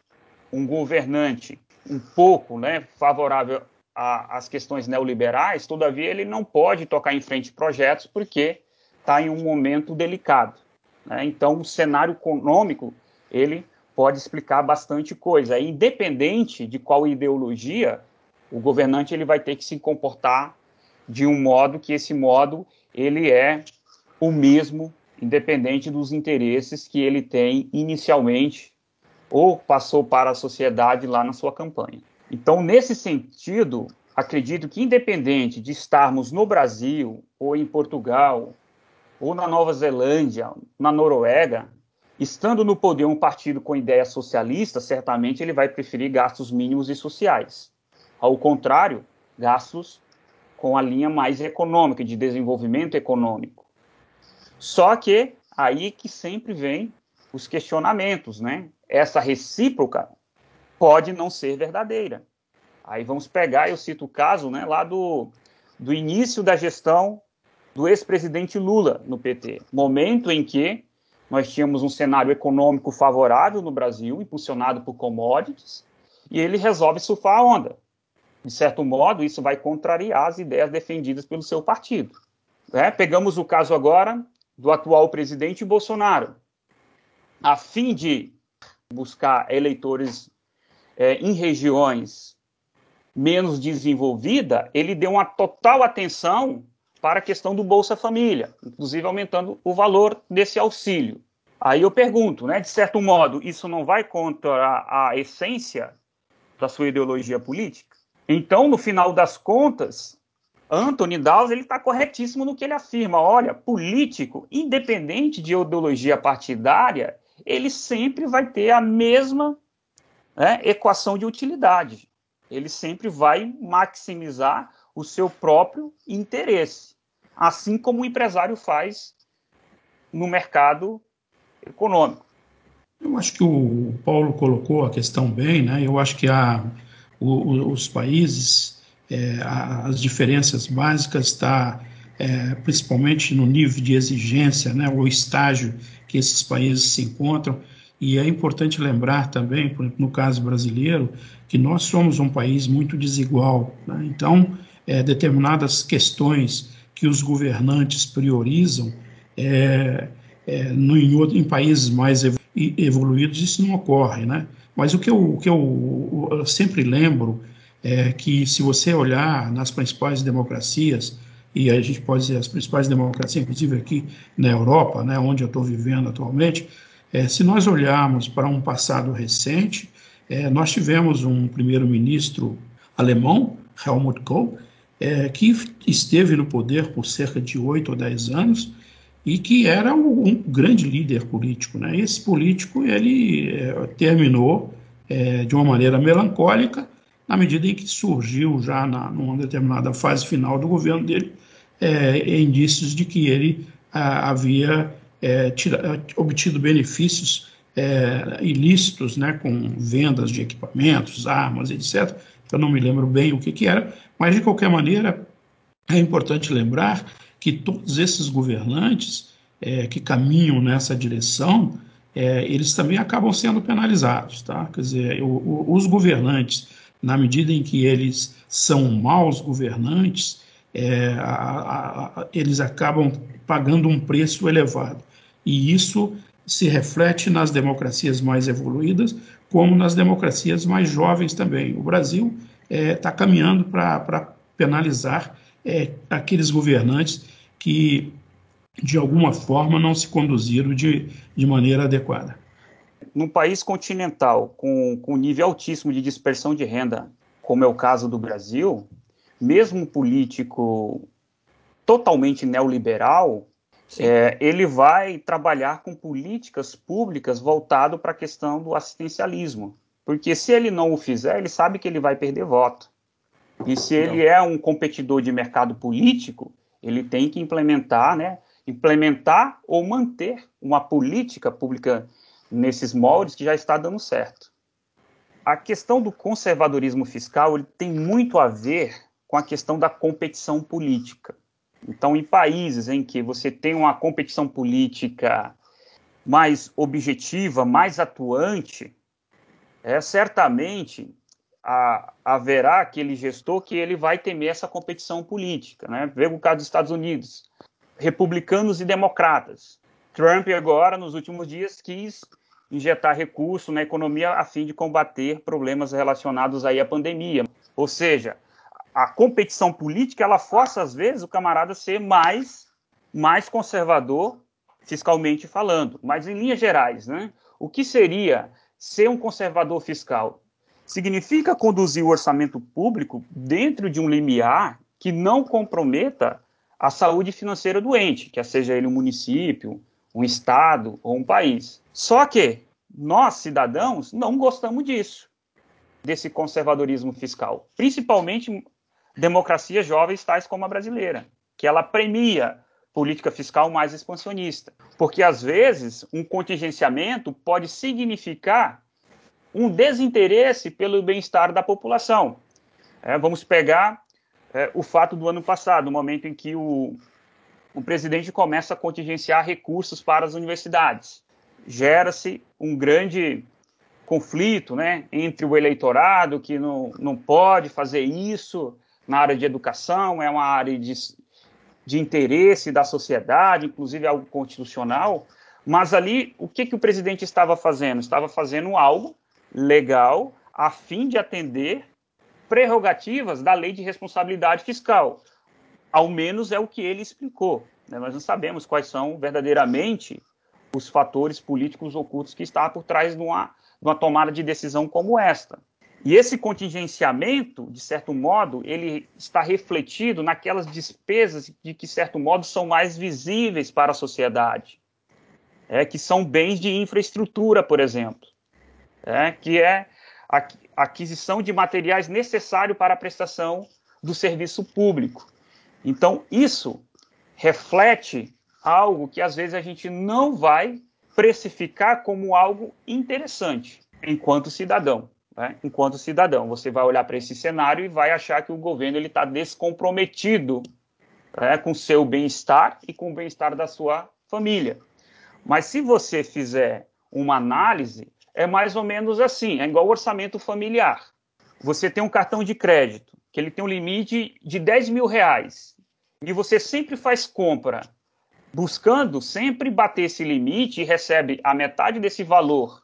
um governante um pouco né, favorável a, as questões neoliberais, todavia ele não pode tocar em frente projetos porque está em um momento delicado. Né? Então, o cenário econômico ele pode explicar bastante coisa. independente de qual ideologia, o governante ele vai ter que se comportar de um modo que esse modo ele é o mesmo, independente dos interesses que ele tem inicialmente ou passou para a sociedade lá na sua campanha. Então, nesse sentido, acredito que, independente de estarmos no Brasil, ou em Portugal, ou na Nova Zelândia, na Noruega, estando no poder um partido com ideia socialista, certamente ele vai preferir gastos mínimos e sociais. Ao contrário, gastos com a linha mais econômica, de desenvolvimento econômico. Só que aí que sempre vem os questionamentos, né? Essa recíproca pode não ser verdadeira. Aí vamos pegar, eu cito o caso, né, lá do, do início da gestão do ex-presidente Lula no PT, momento em que nós tínhamos um cenário econômico favorável no Brasil, impulsionado por commodities, e ele resolve surfar a onda. De certo modo, isso vai contrariar as ideias defendidas pelo seu partido. É, pegamos o caso agora do atual presidente Bolsonaro. A fim de buscar eleitores é, em regiões menos desenvolvidas, ele deu uma total atenção para a questão do Bolsa Família, inclusive aumentando o valor desse auxílio. Aí eu pergunto, né, de certo modo, isso não vai contra a, essência da sua ideologia política? Então, no final das contas, Anthony Dawes ele está corretíssimo no que ele afirma. Olha, político, independente de ideologia partidária, ele sempre vai ter a mesma né, equação de utilidade. Ele sempre vai maximizar o seu próprio interesse assim como o empresário faz no mercado econômico. Eu acho que o Paulo colocou a questão bem, né? Eu acho que há o, os países, é, as diferenças básicas está é, principalmente no nível de exigência, né? O estágio que esses países se encontram. E é importante lembrar também, no caso brasileiro, que nós somos um país muito desigual. Né? Então, é, determinadas questões que os governantes priorizam, é, é, no, em, em, países mais evoluídos isso não ocorre, né? Mas o que eu, o que eu, eu sempre lembro é que se você olhar nas principais democracias, e a gente pode dizer as principais democracias, inclusive aqui na Europa, né, onde eu estou vivendo atualmente, é, se nós olharmos para um passado recente, é, nós tivemos um primeiro-ministro alemão, Helmut Kohl, é, que esteve no poder por cerca de oito ou dez anos e que era um, um grande líder político. Né? Esse político ele é, terminou é, de uma maneira melancólica na medida em que surgiu já na, numa determinada fase final do governo dele é, indícios de que ele a, havia é, tira, obtido benefícios é, ilícitos, né, com vendas de equipamentos, armas, etc. Eu não me lembro bem o que, que era, mas, de qualquer maneira, é importante lembrar que todos esses governantes é, que caminham nessa direção, é, eles também acabam sendo penalizados. Tá? Quer dizer, o, o, os governantes, na medida em que eles são maus governantes, é, a, a, eles acabam pagando um preço elevado. E isso se reflete nas democracias mais evoluídas, como nas democracias mais jovens também. O Brasil está é, tá caminhando para penalizar é, aqueles governantes que, de alguma forma, não se conduziram de, de maneira adequada. Num país continental com, com nível altíssimo de dispersão de renda, como é o caso do Brasil, mesmo político totalmente neoliberal, é, ele vai trabalhar com políticas públicas voltado para a questão do assistencialismo. Porque se ele não o fizer, ele sabe que ele vai perder voto. E se ele é um competidor de mercado político, ele tem que implementar, né, implementar ou manter uma política pública nesses moldes que já está dando certo. A questão do conservadorismo fiscal ele tem muito a ver com a questão da competição política. Então, em países em que você tem uma competição política mais objetiva, mais atuante, é, certamente a, haverá aquele gestor que ele vai temer essa competição política. Né? Veja o caso dos Estados Unidos, republicanos e democratas. Trump agora, nos últimos dias, quis injetar recurso na economia a fim de combater problemas relacionados aí à pandemia. Ou seja, a competição política ela força às vezes o camarada a ser mais mais conservador fiscalmente falando. Mas em linhas gerais, né? O que seria ser um conservador fiscal significa conduzir o orçamento público dentro de um limiar que não comprometa a saúde financeira do ente, quer seja ele um município, um estado ou um país. Só que nós, cidadãos, não gostamos disso, desse conservadorismo fiscal, principalmente democracias jovens tais como a brasileira, que ela premia política fiscal mais expansionista. Porque, às vezes, um contingenciamento pode significar um desinteresse pelo bem-estar da população. É, vamos pegar é, o fato do ano passado, no momento em que o, o presidente começa a contingenciar recursos para as universidades. Gera-se um grande conflito né, entre o eleitorado, que não, não pode fazer isso na área de educação, é uma área de, de interesse da sociedade, inclusive algo constitucional, mas ali o que, que o presidente estava fazendo? Estava fazendo algo legal a fim de atender prerrogativas da lei de responsabilidade fiscal. Ao menos é o que ele explicou. Né? Nós não sabemos quais são verdadeiramente os fatores políticos ocultos que estão por trás de uma, de uma tomada de decisão como esta. E esse contingenciamento, de certo modo, ele está refletido naquelas despesas de que, de certo modo, são mais visíveis para a sociedade, é, que são bens de infraestrutura, por exemplo, é, que é a aquisição de materiais necessários para a prestação do serviço público. Então, isso reflete algo que às vezes a gente não vai precificar como algo interessante enquanto cidadão né, enquanto cidadão. Você vai olhar para esse cenário e vai achar que o governo está descomprometido né, com o seu bem-estar e com o bem-estar da sua família. Mas se você fizer uma análise, é mais ou menos assim, é igual orçamento familiar. Você tem um cartão de crédito, que ele tem um limite de 10 mil reais, e você sempre faz compra buscando sempre bater esse limite e recebe a metade desse valor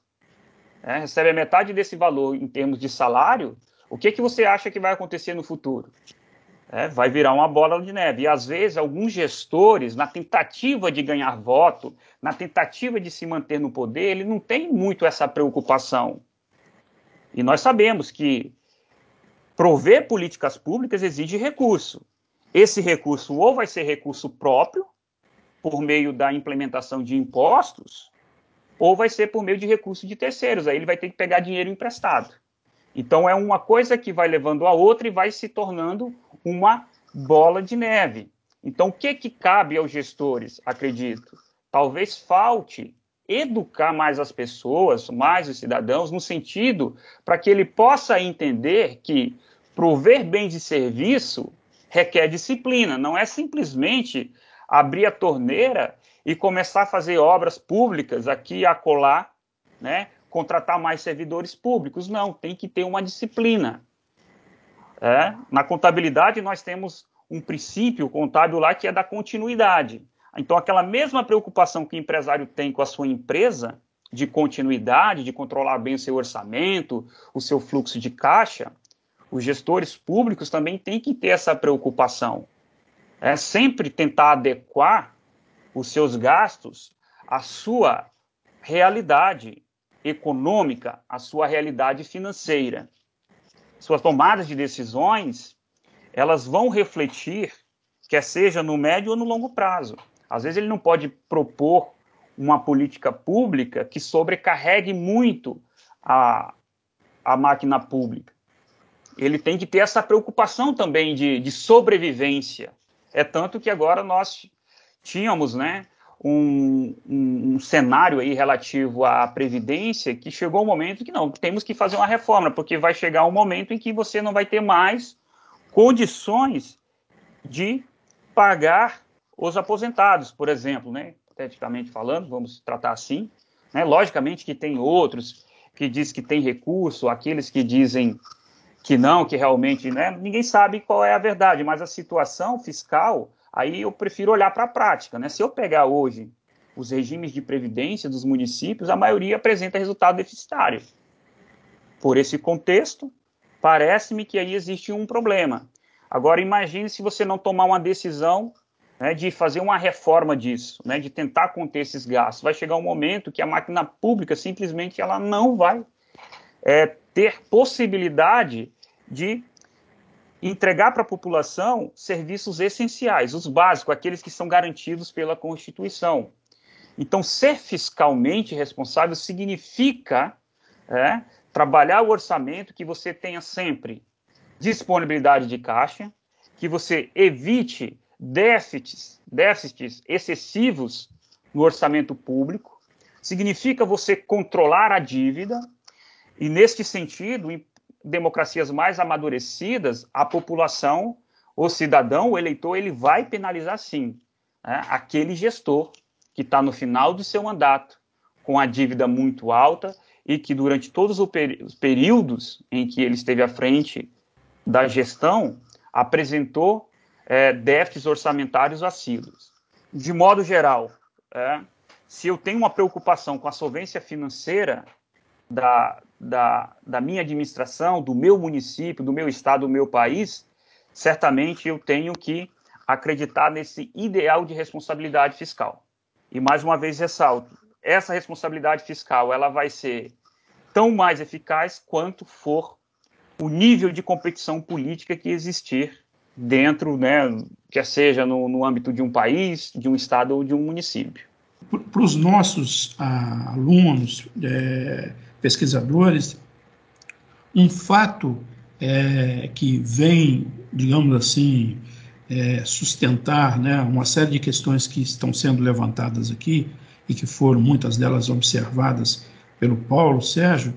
é, recebe a metade desse valor em termos de salário, o que, que você acha que vai acontecer no futuro? É, vai virar uma bola de neve. E às vezes, alguns gestores, na tentativa de ganhar voto, na tentativa de se manter no poder, ele não tem muito essa preocupação. E nós sabemos que prover políticas públicas exige recurso. Esse recurso ou vai ser recurso próprio, por meio da implementação de impostos, ou vai ser por meio de recurso de terceiros, aí ele vai ter que pegar dinheiro emprestado. Então é uma coisa que vai levando a outra e vai se tornando uma bola de neve. Então o que que cabe aos gestores, acredito? Talvez falte educar mais as pessoas, mais os cidadãos, no sentido para que ele possa entender que prover bens e serviço requer disciplina, não é simplesmente abrir a torneira e começar a fazer obras públicas aqui e acolá, né? contratar mais servidores públicos. Não, tem que ter uma disciplina. É? Na contabilidade, nós temos um princípio contábil lá que é da continuidade. Então, aquela mesma preocupação que o empresário tem com a sua empresa, de continuidade, de controlar bem o seu orçamento, o seu fluxo de caixa, os gestores públicos também têm que ter essa preocupação. É sempre tentar adequar os seus gastos à sua realidade econômica, à sua realidade financeira. Suas tomadas de decisões, elas vão refletir, quer seja no médio ou no longo prazo. Às vezes ele não pode propor uma política pública que sobrecarregue muito a, a máquina pública. Ele tem que ter essa preocupação também de, de sobrevivência. É tanto que agora nós tínhamos né, um, um, um, cenário aí relativo à Previdência que chegou um momento que não, temos que fazer uma reforma, porque vai chegar um momento em que você não vai ter mais condições de pagar os aposentados, por exemplo, né? Hipoteticamente falando, vamos tratar assim. Né? Logicamente que tem outros que diz que tem recurso, aqueles que dizem que não, que realmente, né? Ninguém sabe qual é a verdade, mas a situação fiscal Aí eu prefiro olhar para a prática. Né? Se eu pegar hoje os regimes de previdência dos municípios, a maioria apresenta resultado deficitário. Por esse contexto, parece-me que aí existe um problema. Agora, imagine se você não tomar uma decisão né, de fazer uma reforma disso, né, de tentar conter esses gastos. Vai chegar um momento que a máquina pública simplesmente ela não vai é, ter possibilidade de entregar para a população serviços essenciais, os básicos, aqueles que são garantidos pela Constituição. Então, ser fiscalmente responsável significa é, trabalhar o orçamento que você tenha sempre disponibilidade de caixa, que você evite déficits, déficits excessivos no orçamento público, significa você controlar a dívida, e neste sentido, democracias mais amadurecidas, a população, o cidadão, o eleitor, ele vai penalizar sim né, aquele gestor que está no final do seu mandato, com a dívida muito alta e que durante todos os períodos em que ele esteve à frente da gestão apresentou é, déficits orçamentários assíduos. De modo geral, é, se eu tenho uma preocupação com a solvência financeira da, da, da minha administração, do meu município, do meu estado, do meu país, certamente eu tenho que acreditar nesse ideal de responsabilidade fiscal. E mais uma vez ressalto, essa responsabilidade fiscal ela vai ser tão mais eficaz quanto for o nível de competição política que existir dentro, né, quer seja no, no âmbito de um país, de um estado ou de um município. Para os nossos ah, alunos, é, pesquisadores, um fato é, que vem, digamos assim, é, sustentar né, uma série de questões que estão sendo levantadas aqui e que foram muitas delas observadas pelo Paulo Sérgio,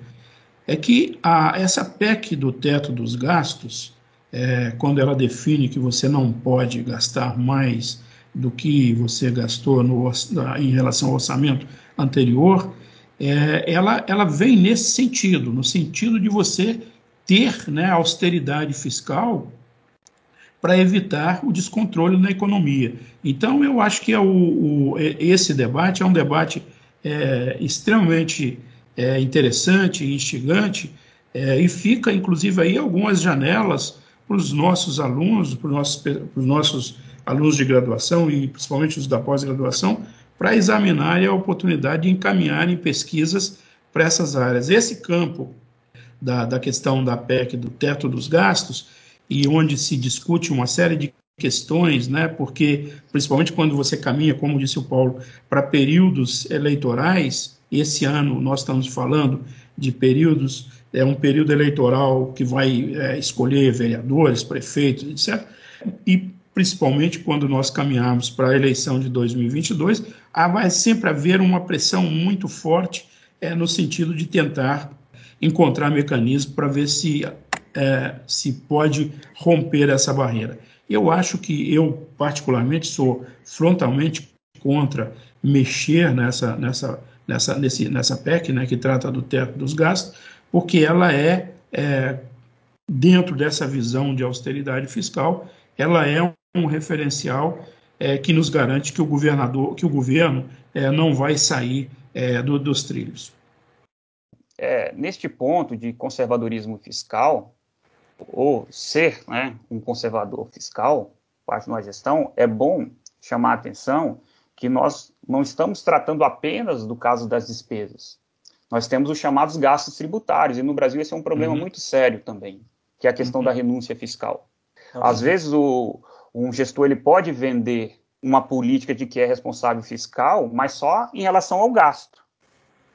é que a, essa PEC do teto dos gastos, é, quando ela define que você não pode gastar mais do que você gastou no, em relação ao orçamento anterior, é, ela, ela vem nesse sentido, no sentido de você ter né, austeridade fiscal para evitar o descontrole na economia. Então, eu acho que é o, o, é, esse debate é um debate é, extremamente é, interessante e instigante, é, e fica, inclusive, aí algumas janelas para os nossos alunos, para os nossos, nossos alunos de graduação e principalmente os da pós-graduação, para examinarem a oportunidade de encaminharem pesquisas para essas áreas. Esse campo da, da questão da PEC, do teto dos gastos, e onde se discute uma série de questões, né? Porque principalmente quando você caminha, como disse o Paulo, para períodos eleitorais, esse ano nós estamos falando de períodos, é um período eleitoral que vai é, escolher vereadores, prefeitos, etc. E principalmente quando nós caminhamos para a eleição de 2022, vai sempre haver uma pressão muito forte é, no sentido de tentar encontrar mecanismos para ver se é, se pode romper essa barreira. Eu acho que eu, particularmente, sou frontalmente contra mexer nessa, nessa, nessa, nesse, nessa PEC, né, que trata do teto dos gastos, porque ela é, é, dentro dessa visão de austeridade fiscal, ela é um referencial é, que nos garante que o governador, que o governo é, não vai sair é, do, dos trilhos. É, neste ponto de conservadorismo fiscal, ou ser né, um conservador fiscal, parte da gestão, é bom chamar a atenção que nós não estamos tratando apenas do caso das despesas. Nós temos os chamados gastos tributários, e no Brasil esse é um problema uhum. muito sério também, que é a questão uhum. da renúncia fiscal. Uhum. Às vezes o, um gestor ele pode vender uma política de que é responsável fiscal, mas só em relação ao gasto.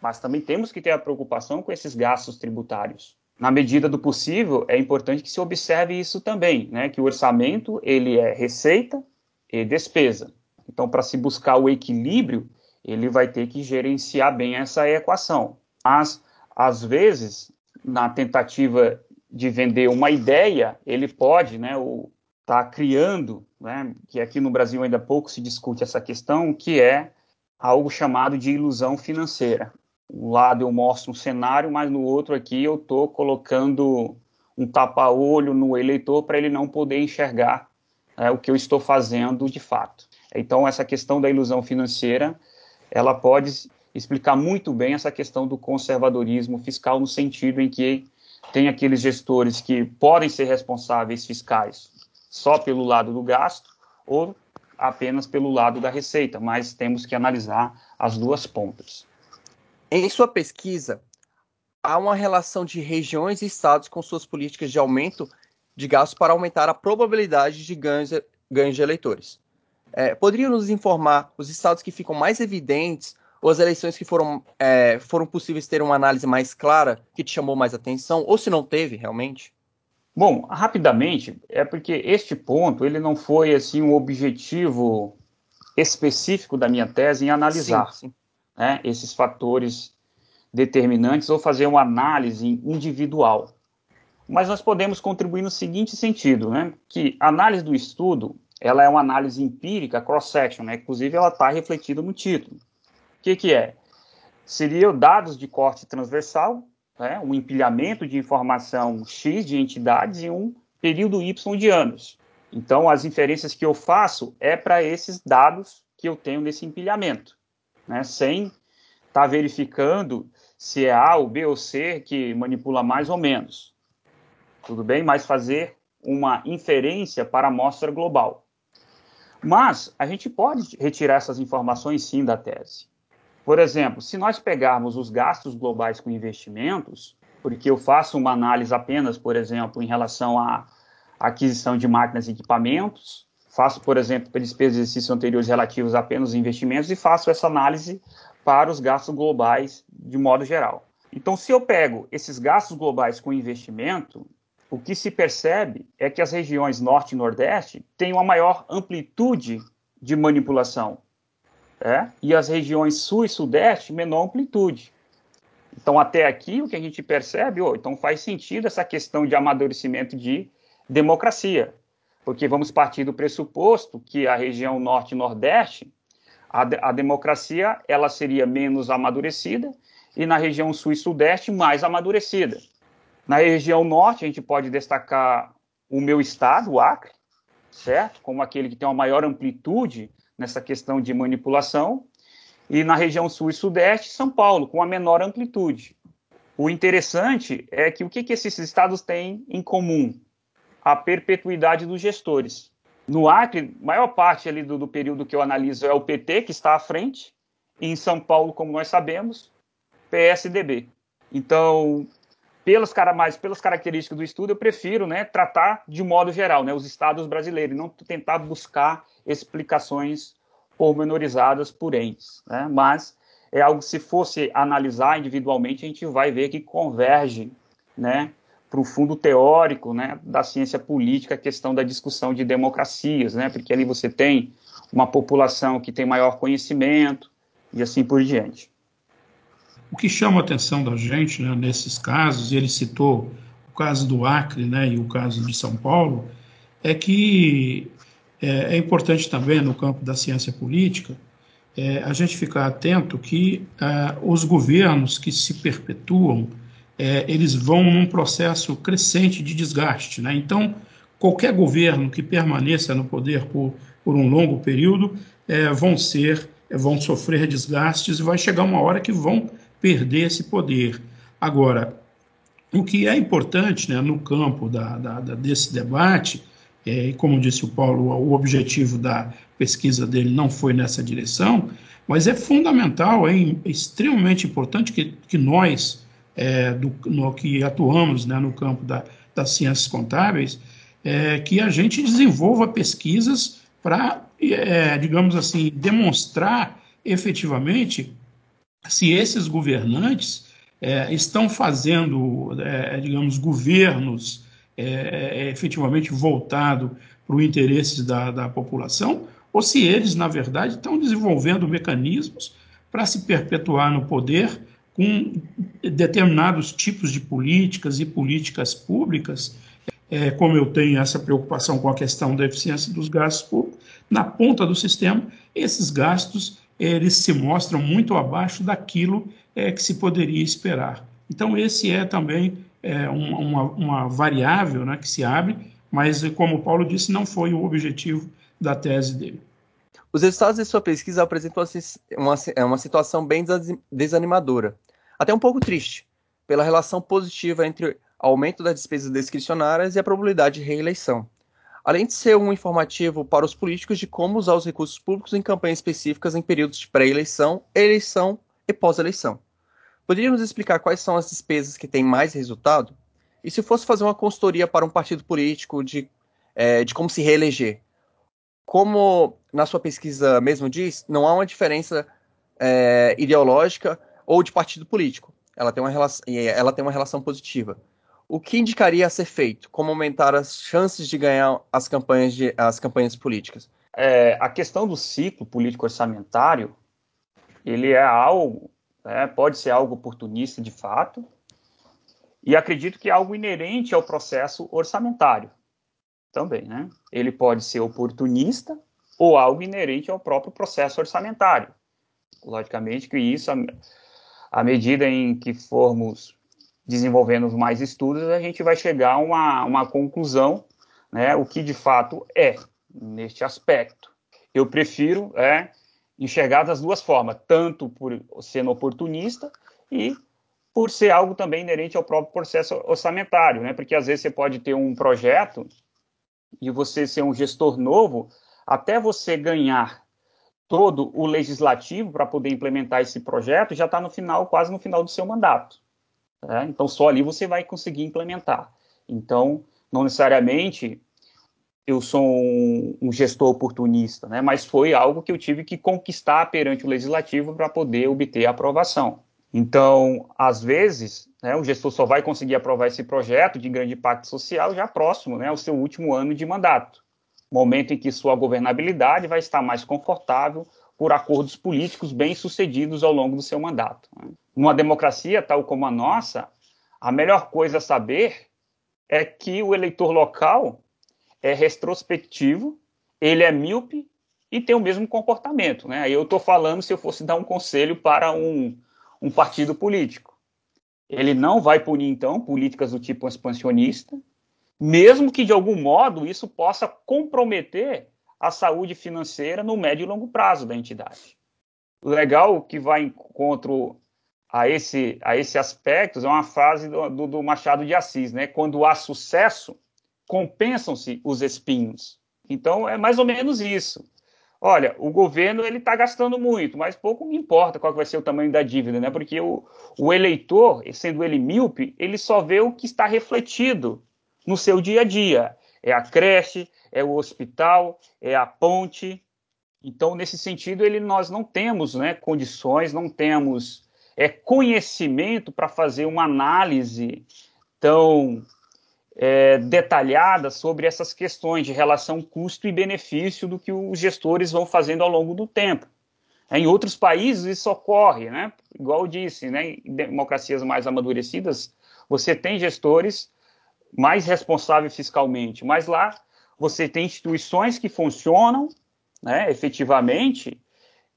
Mas também temos que ter a preocupação com esses gastos tributários na medida do possível, é importante que se observe isso também, né? Que o orçamento ele é receita e despesa. Então, para se buscar o equilíbrio, ele vai ter que gerenciar bem essa equação. Mas, às vezes, na tentativa de vender uma ideia, ele pode, né, estar tá criando, né, que aqui no Brasil ainda pouco se discute essa questão, que é algo chamado de ilusão financeira um lado eu mostro um cenário, mas no outro aqui eu estou colocando um tapa-olho no eleitor para ele não poder enxergar é, o que eu estou fazendo de fato. Então, essa questão da ilusão financeira, ela pode explicar muito bem essa questão do conservadorismo fiscal, no sentido em que tem aqueles gestores que podem ser responsáveis fiscais só pelo lado do gasto ou apenas pelo lado da receita, mas temos que analisar as duas pontas. Em sua pesquisa, há uma relação de regiões e estados com suas políticas de aumento de gastos para aumentar a probabilidade de ganhos, ganhos de eleitores. É, nos informar os estados que ficam mais evidentes ou as eleições que foram, é, foram possíveis ter uma análise mais clara que te chamou mais atenção, ou se não teve realmente? Bom, rapidamente, é porque este ponto ele não foi assim um objetivo específico da minha tese em analisar sim, sim. Né, esses fatores determinantes ou fazer uma análise individual. Mas nós podemos contribuir no seguinte sentido, né, que a análise do estudo ela é uma análise empírica, cross-section, né, inclusive ela está refletida no título. O que, que é? Seriam dados de corte transversal, né, um empilhamento de informação X de entidades em um período Y de anos. Então, as inferências que eu faço é para esses dados que eu tenho nesse empilhamento, né, sem estar tá verificando se é A ou B ou C que manipula mais ou menos. Tudo bem? Mas fazer uma inferência para a amostra global. Mas a gente pode retirar essas informações sim da tese. Por exemplo, se nós pegarmos os gastos globais com investimentos, porque eu faço uma análise apenas, por exemplo, em relação à aquisição de máquinas e equipamentos, faço, por exemplo, despesas de exercícios anteriores relativos apenas aos investimentos e faço essa análise para os gastos globais de modo geral. Então, se eu pego esses gastos globais com investimento, o que se percebe é que as regiões Norte e Nordeste têm uma maior amplitude de manipulação, é? e as regiões Sul e Sudeste menor amplitude. Então, até aqui, o que a gente percebe, oh, então faz sentido essa questão de amadurecimento de democracia, porque vamos partir do pressuposto que a região Norte e Nordeste a, a democracia ela seria menos amadurecida e na região sul e sudeste mais amadurecida. Na região norte, a gente pode destacar o meu estado, o Acre, certo? Como aquele que tem uma maior amplitude nessa questão de manipulação. E na região sul e sudeste, São Paulo, com a menor amplitude. O interessante é que o que, que esses estados têm em comum? A perpetuidade dos gestores. No Acre, maior parte ali do, do, período que eu analiso é o PT, que está à frente, e em São Paulo, como nós sabemos, PSDB. Então, pelas, mais, pelas características do estudo, eu prefiro né, tratar de modo geral né, os estados brasileiros, não tentar buscar explicações pormenorizadas por entes. Né? Mas é algo que, se fosse analisar individualmente, a gente vai ver que converge né, para o fundo teórico né, da ciência política, a questão da discussão de democracias, né, porque ali você tem uma população que tem maior conhecimento e assim por diante. O que chama a atenção da gente né, nesses casos, e ele citou o caso do Acre né, e o caso de São Paulo, é que é, é importante também no campo da ciência política é, a gente ficar atento que é, os governos que se perpetuam é, eles vão num processo crescente de desgaste. Né? Então, qualquer governo que permaneça no poder por, por um longo período é, vão ser, vão sofrer desgastes e vai chegar uma hora que vão perder esse poder. Agora, o que é importante né, no campo da, da, da, desse debate, e como disse o Paulo, o objetivo da pesquisa dele não foi nessa direção, mas é fundamental, é extremamente importante que, que nós, é, do, no que atuamos né, no campo da, das ciências contábeis, é, que a gente desenvolva pesquisas para, é, digamos assim, demonstrar efetivamente se esses governantes é, estão fazendo, é, digamos, governos é, efetivamente voltado para o interesse da, da população, ou se eles, na verdade, estão desenvolvendo mecanismos para se perpetuar no poder com determinados tipos de políticas e políticas públicas, é, como eu tenho essa preocupação com a questão da eficiência dos gastos públicos, na ponta do sistema, esses gastos eles se mostram muito abaixo daquilo é, que se poderia esperar. Então, esse é também é, uma, uma, variável né, que se abre, mas, como Paulo disse, não foi o objetivo da tese dele. Os resultados de sua pesquisa apresentam uma, uma situação bem desanimadora até um pouco triste, pela relação positiva entre aumento das despesas discricionárias e a probabilidade de reeleição. Além de ser um informativo para os políticos de como usar os recursos públicos em campanhas específicas em períodos de pré-eleição, eleição e pós-eleição. Poderia nos explicar quais são as despesas que têm mais resultado? E se fosse fazer uma consultoria para um partido político de, é, de como se reeleger? Como na sua pesquisa mesmo diz, não há uma diferença é, ideológica ou de partido político. Ela tem uma relação, ela tem uma relação positiva. o que indicaria a ser feito? Como aumentar as chances de ganhar as campanhas, de, as campanhas políticas? É, a questão do ciclo político orçamentário, ele é algo, né, pode ser algo oportunista de fato, e acredito que é algo inerente ao processo orçamentário também, né? Ele pode ser oportunista ou algo inerente ao próprio processo orçamentário. Logicamente que isso, à medida em que formos desenvolvendo mais estudos, a gente vai chegar a uma, uma conclusão, né, o que de fato é neste aspecto. Eu prefiro é, enxergar das duas formas, tanto por sendo oportunista e por ser algo também inerente ao próprio processo orçamentário, né? Porque às vezes você pode ter um projeto e você ser um gestor novo, até você ganhar todo o legislativo para poder implementar esse projeto, já está no final, quase no final do seu mandato. Né? Então, só ali você vai conseguir implementar. Então, não necessariamente eu sou um, um, gestor oportunista, né? mas foi algo que eu tive que conquistar perante o legislativo para poder obter a aprovação. Então, às vezes, né, o gestor só vai conseguir aprovar esse projeto de grande impacto social já próximo né, ao seu último ano de mandato, momento em que sua governabilidade vai estar mais confortável por acordos políticos bem-sucedidos ao longo do seu mandato. Né. Numa democracia tal como a nossa, a melhor coisa a saber é que o eleitor local é retrospectivo, ele é míope e tem o mesmo comportamento. Né? Eu estou falando se eu fosse dar um conselho para um, um partido político. Ele não vai punir, então, políticas do tipo expansionista, mesmo que, de algum modo, isso possa comprometer a saúde financeira no médio e longo prazo da entidade. O legal que vai encontro a esse, a esse aspecto é uma frase do, do, do Machado de Assis, né? Quando há sucesso, compensam-se os espinhos. Então, é mais ou menos isso olha, o governo ele está gastando muito, mas pouco me importa qual vai ser o tamanho da dívida, né? Porque o, o eleitor, sendo ele míope, ele só vê o que está refletido no seu dia a dia. É a creche, é o hospital, é a ponte. Então, nesse sentido, ele, nós não temos né, condições, não temos é, conhecimento para fazer uma análise tão é, detalhada sobre essas questões de relação custo e benefício do que os gestores vão fazendo ao longo do tempo. Em outros países isso ocorre, né? igual eu disse, né? em democracias mais amadurecidas, você tem gestores mais responsáveis fiscalmente, mas lá você tem instituições que funcionam né, efetivamente,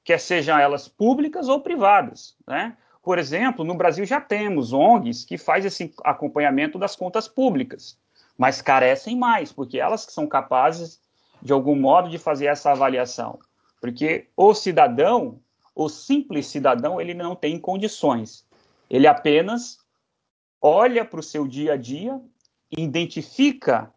quer sejam elas públicas ou privadas. Né? Por exemplo, no Brasil já temos ONGs que fazem esse acompanhamento das contas públicas, mas carecem mais, porque elas que são capazes, de algum modo, de fazer essa avaliação. Porque o cidadão, o simples cidadão, ele não tem condições. Ele apenas olha para o seu dia a dia, identifica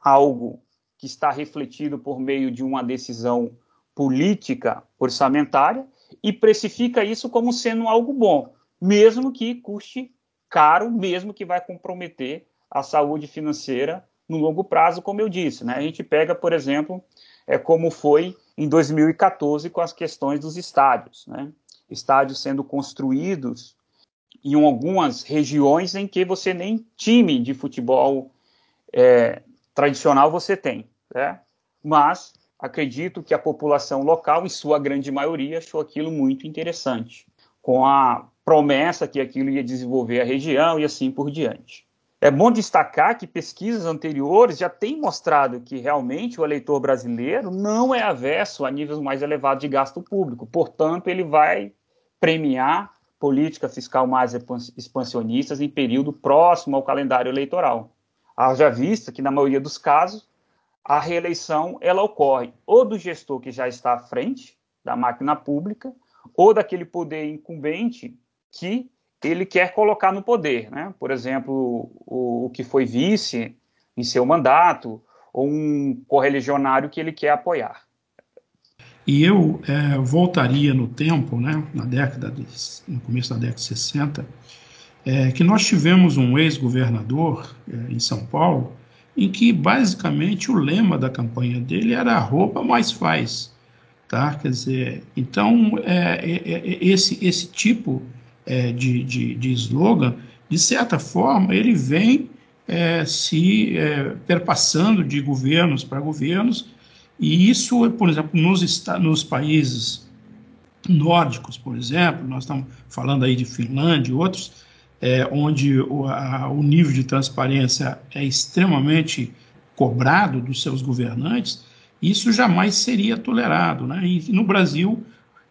algo que está refletido por meio de uma decisão política orçamentária e precifica isso como sendo algo bom, mesmo que custe caro, mesmo que vai comprometer a saúde financeira no longo prazo, como eu disse. Né? A gente pega, por exemplo, é como foi em 2014 com as questões dos estádios. Né? Estádios sendo construídos em algumas regiões em que você nem time de futebol é, tradicional você tem. Né? Mas acredito que a população local, em sua grande maioria, achou aquilo muito interessante, com a promessa que aquilo ia desenvolver a região e assim por diante. É bom destacar que pesquisas anteriores já têm mostrado que realmente o eleitor brasileiro não é avesso a níveis mais elevados de gasto público, portanto, ele vai premiar política fiscal mais expansionistas em período próximo ao calendário eleitoral. Haja vista que, na maioria dos casos, a reeleição ela ocorre ou do gestor que já está à frente da máquina pública ou daquele poder incumbente que ele quer colocar no poder, né? Por exemplo, o, o que foi vice em seu mandato ou um correligionário que ele quer apoiar. E eu é, voltaria no tempo, né, na década de, no começo da década de 60, é, que nós tivemos um ex-governador é, em São Paulo em que basicamente o lema da campanha dele era roupa mais faz, tá? Quer dizer, então é, é, é, esse esse tipo é, de, de, de slogan, de certa forma, ele vem é, se é, perpassando de governos para governos, e isso, por exemplo, nos, nos países nórdicos, por exemplo, nós estamos falando aí de Finlândia e outros, é, onde o, a, o nível de transparência é extremamente cobrado dos seus governantes, isso jamais seria tolerado. Né? E no Brasil,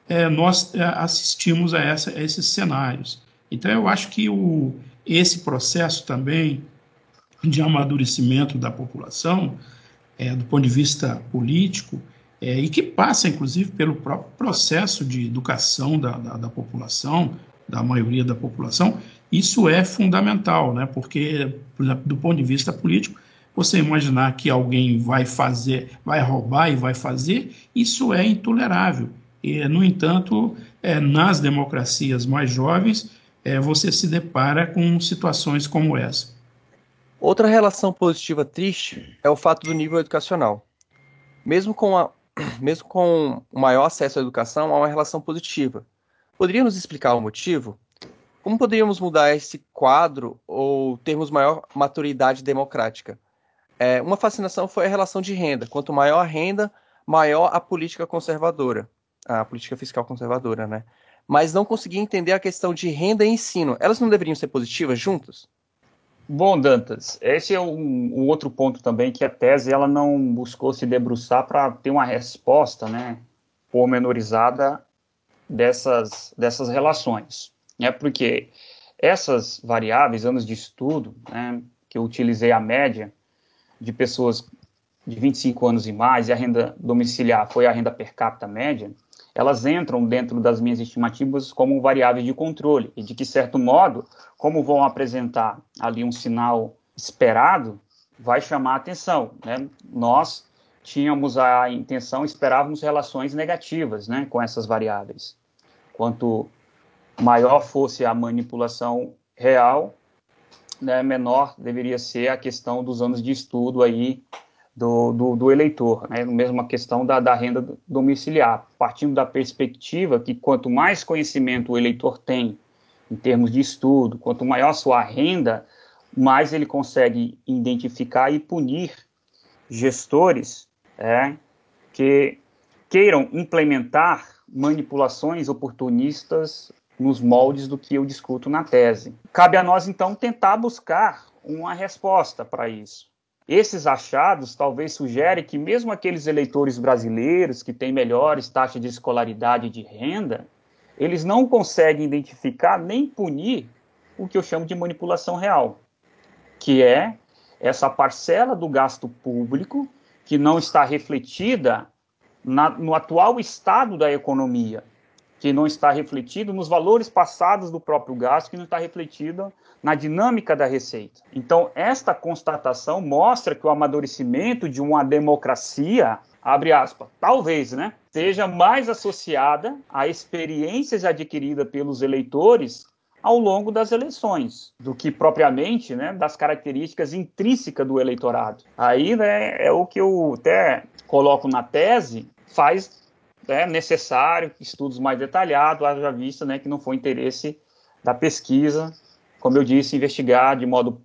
é, nós é, assistimos a, essa, a, esses cenários. Então, eu acho que o, esse processo também de amadurecimento da população, é, do ponto de vista político, é, e que passa, inclusive, pelo próprio processo de educação da, da, da, população, da maioria da população, isso é fundamental, né? porque, do ponto de vista político, você imaginar que alguém vai fazer, vai roubar e vai fazer, isso é intolerável. E, no entanto, é, nas democracias mais jovens, é, você se depara com situações como essa. Outra relação positiva triste é o fato do nível educacional. Mesmo com a mesmo com o maior acesso à educação, há uma relação positiva. Poderia nos explicar o motivo? Como poderíamos mudar esse quadro ou termos maior maturidade democrática? É, uma fascinação foi a relação de renda. Quanto maior a renda, maior a política conservadora, a política fiscal conservadora, né? Mas não consegui entender a questão de renda e ensino. Elas não deveriam ser positivas juntas? Bom, Dantas, esse é um, um, outro ponto também que a tese ela não buscou se debruçar para ter uma resposta, né, pormenorizada dessas, dessas relações, né, porque essas variáveis, anos de estudo, né, que eu utilizei a média de pessoas de 25 anos e mais, e a renda domiciliar foi a renda per capita média, elas entram dentro das minhas estimativas como variáveis de controle, e de que certo modo, como vão apresentar ali um sinal esperado, vai chamar atenção. Né? Nós tínhamos a intenção, esperávamos relações negativas né, com essas variáveis. Quanto maior fosse a manipulação real, né, menor deveria ser a questão dos anos de estudo aí do, do, do eleitor, né? mesmo a questão da, da renda domiciliar, partindo da perspectiva que quanto mais conhecimento o eleitor tem em termos de estudo, quanto maior sua renda, mais ele consegue identificar e punir gestores é, que queiram implementar manipulações oportunistas nos moldes do que eu discuto na tese. Cabe a nós, então, tentar buscar uma resposta para isso. Esses achados talvez sugerem que mesmo aqueles eleitores brasileiros que têm melhores taxas de escolaridade e de renda, eles não conseguem identificar nem punir o que eu chamo de manipulação real, que é essa parcela do gasto público que não está refletida na, no atual estado da economia, que não está refletido nos valores passados do próprio gasto, que não está refletido na dinâmica da receita. Então, esta constatação mostra que o amadurecimento de uma democracia, abre aspas, talvez, né, seja mais associada a experiências adquiridas pelos eleitores ao longo das eleições, do que propriamente né, das características intrínsecas do eleitorado. Aí né, é o que eu até coloco na tese, faz é necessário estudos mais detalhados, haja vista né, que não foi interesse da pesquisa, como eu disse, investigar de modo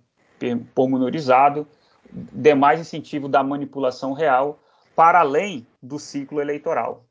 pormenorizado demais incentivo da manipulação real para além do ciclo eleitoral.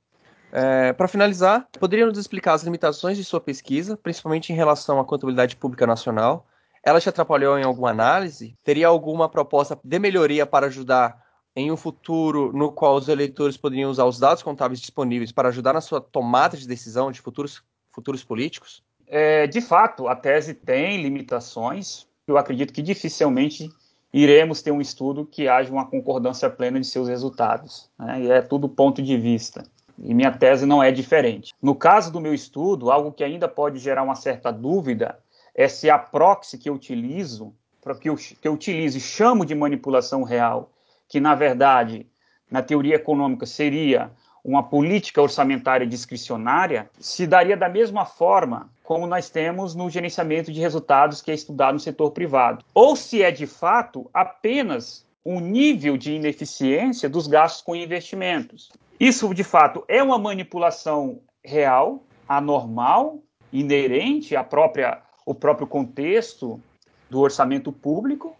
É, para finalizar, poderia nos explicar as limitações de sua pesquisa, principalmente em relação à contabilidade pública nacional? Ela te atrapalhou em alguma análise? Teria alguma proposta de melhoria para ajudar em um futuro no qual os eleitores poderiam usar os dados contábeis disponíveis para ajudar na sua tomada de decisão de futuros, futuros políticos? É, de fato, a tese tem limitações. Eu acredito que dificilmente iremos ter um estudo que haja uma concordância plena de seus resultados. Né? E é tudo ponto de vista. E minha tese não é diferente. No caso do meu estudo, algo que ainda pode gerar uma certa dúvida é se a proxy que eu utilizo, que eu, que eu utilizo e chamo de manipulação real, que na verdade, na teoria econômica, seria uma política orçamentária discricionária, se daria da mesma forma como nós temos no gerenciamento de resultados que é estudado no setor privado. Ou se é de fato apenas um nível de ineficiência dos gastos com investimentos. Isso, de fato, é uma manipulação real, anormal, inerente à própria, ao próprio contexto do orçamento público,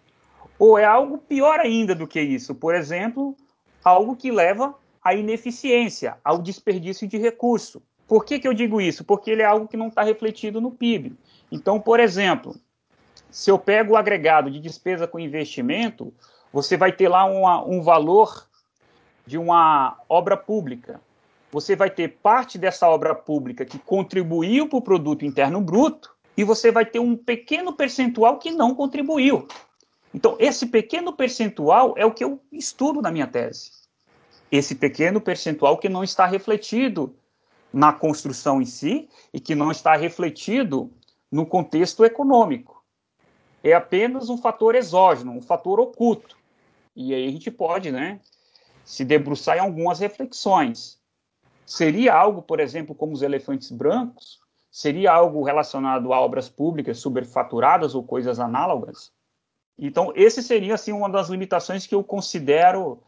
Ou é algo pior ainda do que isso? Por exemplo, algo que leva à ineficiência, ao desperdício de recurso. Por que, que eu digo isso? Porque ele é algo que não está refletido no PIB. Então, por exemplo, se eu pego o agregado de despesa com investimento, você vai ter lá uma, um valor de uma obra pública. Você vai ter parte dessa obra pública que contribuiu para o produto interno bruto e você vai ter um pequeno percentual que não contribuiu. Então, esse pequeno percentual é o que eu estudo na minha tese. Esse pequeno percentual que não está refletido na construção em si e que não está refletido no contexto econômico. É apenas um fator exógeno, um fator oculto. E aí a gente pode, né, se debruçar em algumas reflexões. Seria algo, por exemplo, como os elefantes brancos? Seria algo relacionado a obras públicas superfaturadas ou coisas análogas? Então, esse seria assim uma das limitações que eu considero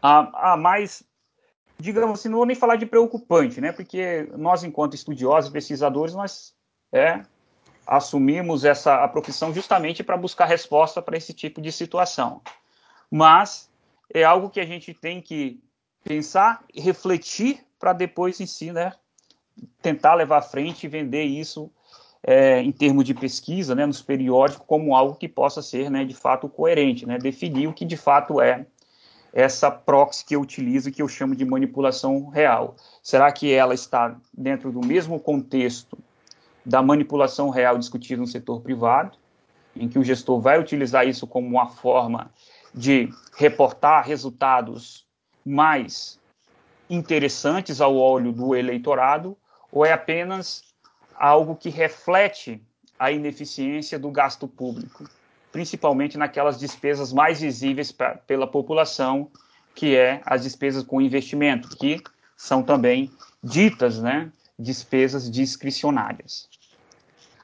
a, a mais, digamos assim, não vou nem falar de preocupante, né? Porque nós, enquanto estudiosos e pesquisadores, nós é, assumimos essa a profissão justamente para buscar resposta para esse tipo de situação. Mas é algo que a gente tem que pensar refletir para depois em si, né, tentar levar à frente e vender isso é, em termos de pesquisa, né, nos periódicos, como algo que possa ser, né, de fato coerente, né, definir o que de fato é essa proxy que eu utilizo que eu chamo de manipulação real. Será que ela está dentro do mesmo contexto da manipulação real discutida no setor privado, em que o gestor vai utilizar isso como uma forma de reportar resultados mais interessantes ao olho do eleitorado, ou é apenas algo que reflete a ineficiência do gasto público, principalmente naquelas despesas mais visíveis pra, pela população, que é as despesas com investimento, que são também ditas, né, despesas discricionárias.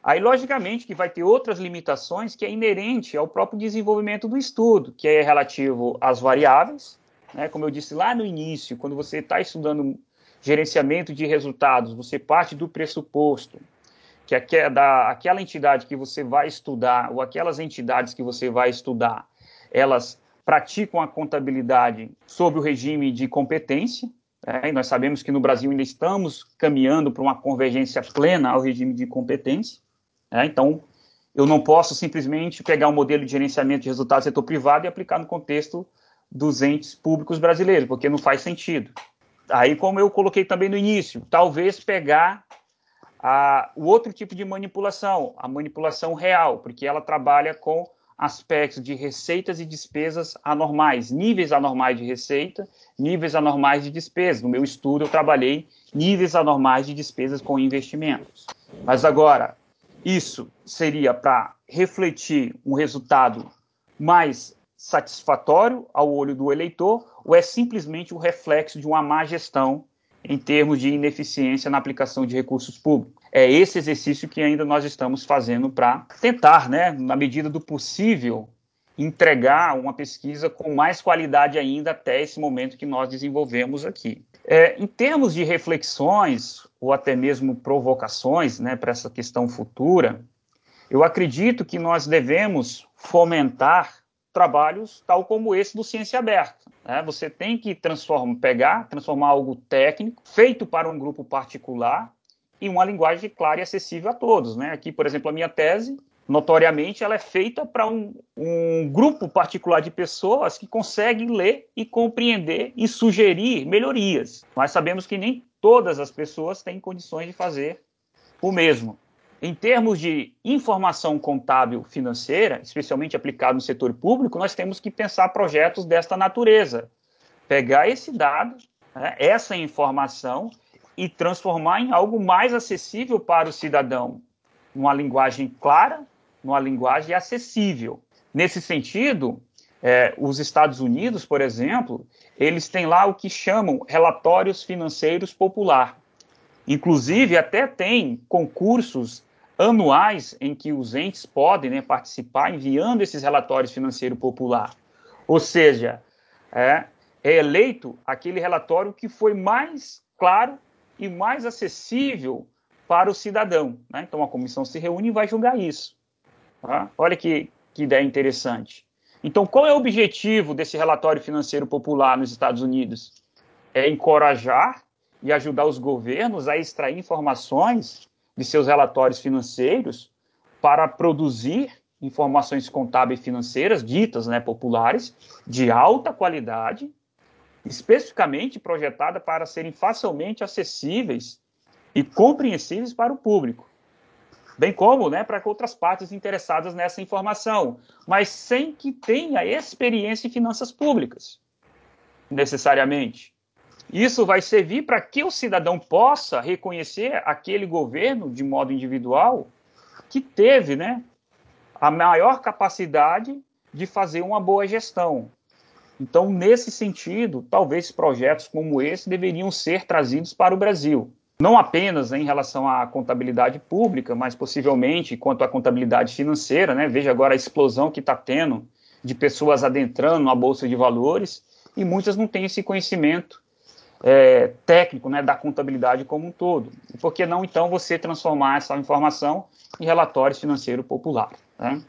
Aí, logicamente, que vai ter outras limitações que é inerente ao próprio desenvolvimento do estudo, que é relativo às variáveis, né? como eu disse lá no início, quando você está estudando gerenciamento de resultados, você parte do pressuposto que aquela, aquela entidade que você vai estudar, ou aquelas entidades que você vai estudar, elas praticam a contabilidade sob o regime de competência, é, nós sabemos que no Brasil ainda estamos caminhando para uma convergência plena ao regime de competência. É, então, eu não posso simplesmente pegar um modelo de gerenciamento de resultados do setor privado e aplicar no contexto dos entes públicos brasileiros, porque não faz sentido. Aí, como eu coloquei também no início, talvez pegar a, o outro tipo de manipulação, a manipulação real, porque ela trabalha com aspectos de receitas e despesas anormais, níveis anormais de receita, níveis anormais de despesas. No meu estudo, eu trabalhei níveis anormais de despesas com investimentos. Mas agora, isso seria para refletir um resultado mais satisfatório ao olho do eleitor ou é simplesmente o reflexo de uma má gestão em termos de ineficiência na aplicação de recursos públicos? É esse exercício que ainda nós estamos fazendo para tentar, né, na medida do possível, entregar uma pesquisa com mais qualidade ainda até esse momento que nós desenvolvemos aqui. É, em termos de reflexões ou até mesmo provocações né, para essa questão futura, eu acredito que nós devemos fomentar trabalhos tal como esse do Ciência Aberta. Né? Você tem que transformar, pegar, transformar algo técnico, feito para um grupo particular, em uma linguagem clara e acessível a todos. Né? Aqui, por exemplo, a minha tese, notoriamente, ela é feita para um, um grupo particular de pessoas que conseguem ler e compreender e sugerir melhorias. Nós sabemos que nem todas as pessoas têm condições de fazer o mesmo. Em termos de informação contábil financeira, especialmente aplicado no setor público, nós temos que pensar projetos desta natureza. Pegar esse dado, né, essa informação, e transformar em algo mais acessível para o cidadão, numa linguagem clara, numa linguagem acessível. Nesse sentido, é, os Estados Unidos, por exemplo, eles têm lá o que chamam relatórios financeiros popular. Inclusive, até tem concursos anuais em que os entes podem né, participar enviando esses relatórios financeiros popular. Ou seja, é, é eleito aquele relatório que foi mais claro e mais acessível para o cidadão. Né? Então, a comissão se reúne e vai julgar isso. Tá? Olha que, que ideia interessante. Então, qual é o objetivo desse relatório financeiro popular nos Estados Unidos? É encorajar e ajudar os governos a extrair informações de seus relatórios financeiros para produzir informações contábeis financeiras ditas né, populares de alta qualidade, especificamente projetada para serem facilmente acessíveis e compreensíveis para o público, bem como né, para outras partes interessadas nessa informação, mas sem que tenha experiência em finanças públicas, necessariamente. Isso vai servir para que o cidadão possa reconhecer aquele governo de modo individual que teve né, a maior capacidade de fazer uma boa gestão. Então, nesse sentido, talvez projetos como esse deveriam ser trazidos para o Brasil. Não apenas em relação à contabilidade pública, mas possivelmente quanto à contabilidade financeira. Né? Veja agora a explosão que está tendo de pessoas adentrando na Bolsa de Valores e muitas não têm esse conhecimento é, técnico né, da contabilidade como um todo. E por que não, então, você transformar essa informação em relatórios financeiros populares? Né?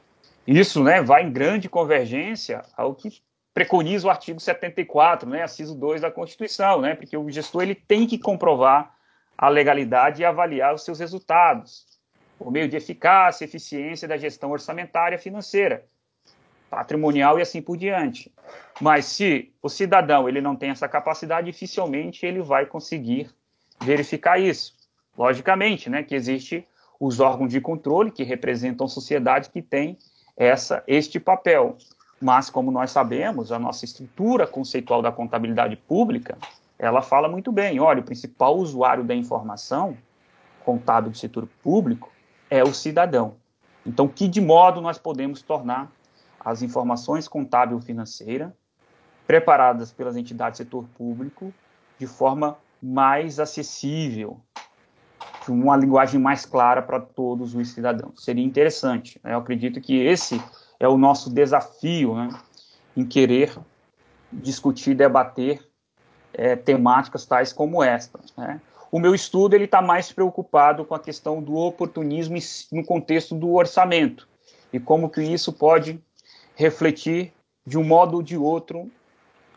Isso né, vai em grande convergência ao que preconiza o artigo 74, né, aciso 2 da Constituição, né, porque o gestor ele tem que comprovar a legalidade e avaliar os seus resultados, por meio de eficácia e eficiência da gestão orçamentária financeira, patrimonial e assim por diante. Mas se o cidadão ele não tem essa capacidade, dificilmente ele vai conseguir verificar isso. Logicamente, né, que existe os órgãos de controle que representam sociedades que têm essa este papel. Mas como nós sabemos, a nossa estrutura conceitual da contabilidade pública, ela fala muito bem, olha, o principal usuário da informação contábil do setor público é o cidadão. Então, que de modo nós podemos tornar as informações contábil financeira preparadas pelas entidades do setor público de forma mais acessível, com uma linguagem mais clara para todos os cidadãos. Seria interessante. Né? Eu acredito que esse é o nosso desafio né? em querer discutir, debater é, temáticas tais como esta. Né? O meu estudo ele está mais preocupado com a questão do oportunismo no contexto do orçamento e como que isso pode refletir de um modo ou de outro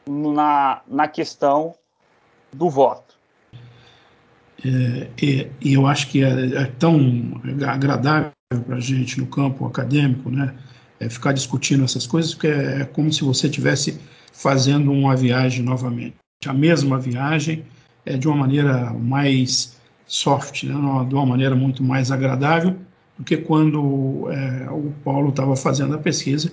na, na questão do voto. É, e, e, eu acho que é, é tão agradável para a gente no campo acadêmico, né, é ficar discutindo essas coisas, porque é, é como se você estivesse fazendo uma viagem novamente, a mesma viagem, é, de uma maneira mais soft, né, de uma maneira muito mais agradável do que quando é, o Paulo estava fazendo a pesquisa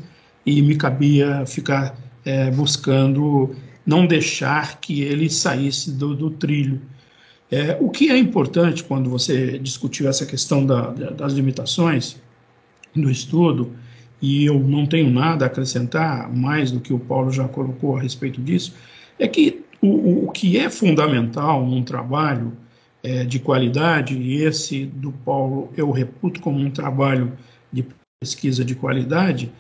e me cabia ficar é, buscando não deixar que ele saísse do, do trilho. É, o que é importante quando você discutiu essa questão da, das limitações do estudo, e eu não tenho nada a acrescentar mais do que o Paulo já colocou a respeito disso, é que o, o que é fundamental num trabalho é, de qualidade, e esse do Paulo eu reputo como um trabalho de pesquisa de qualidade,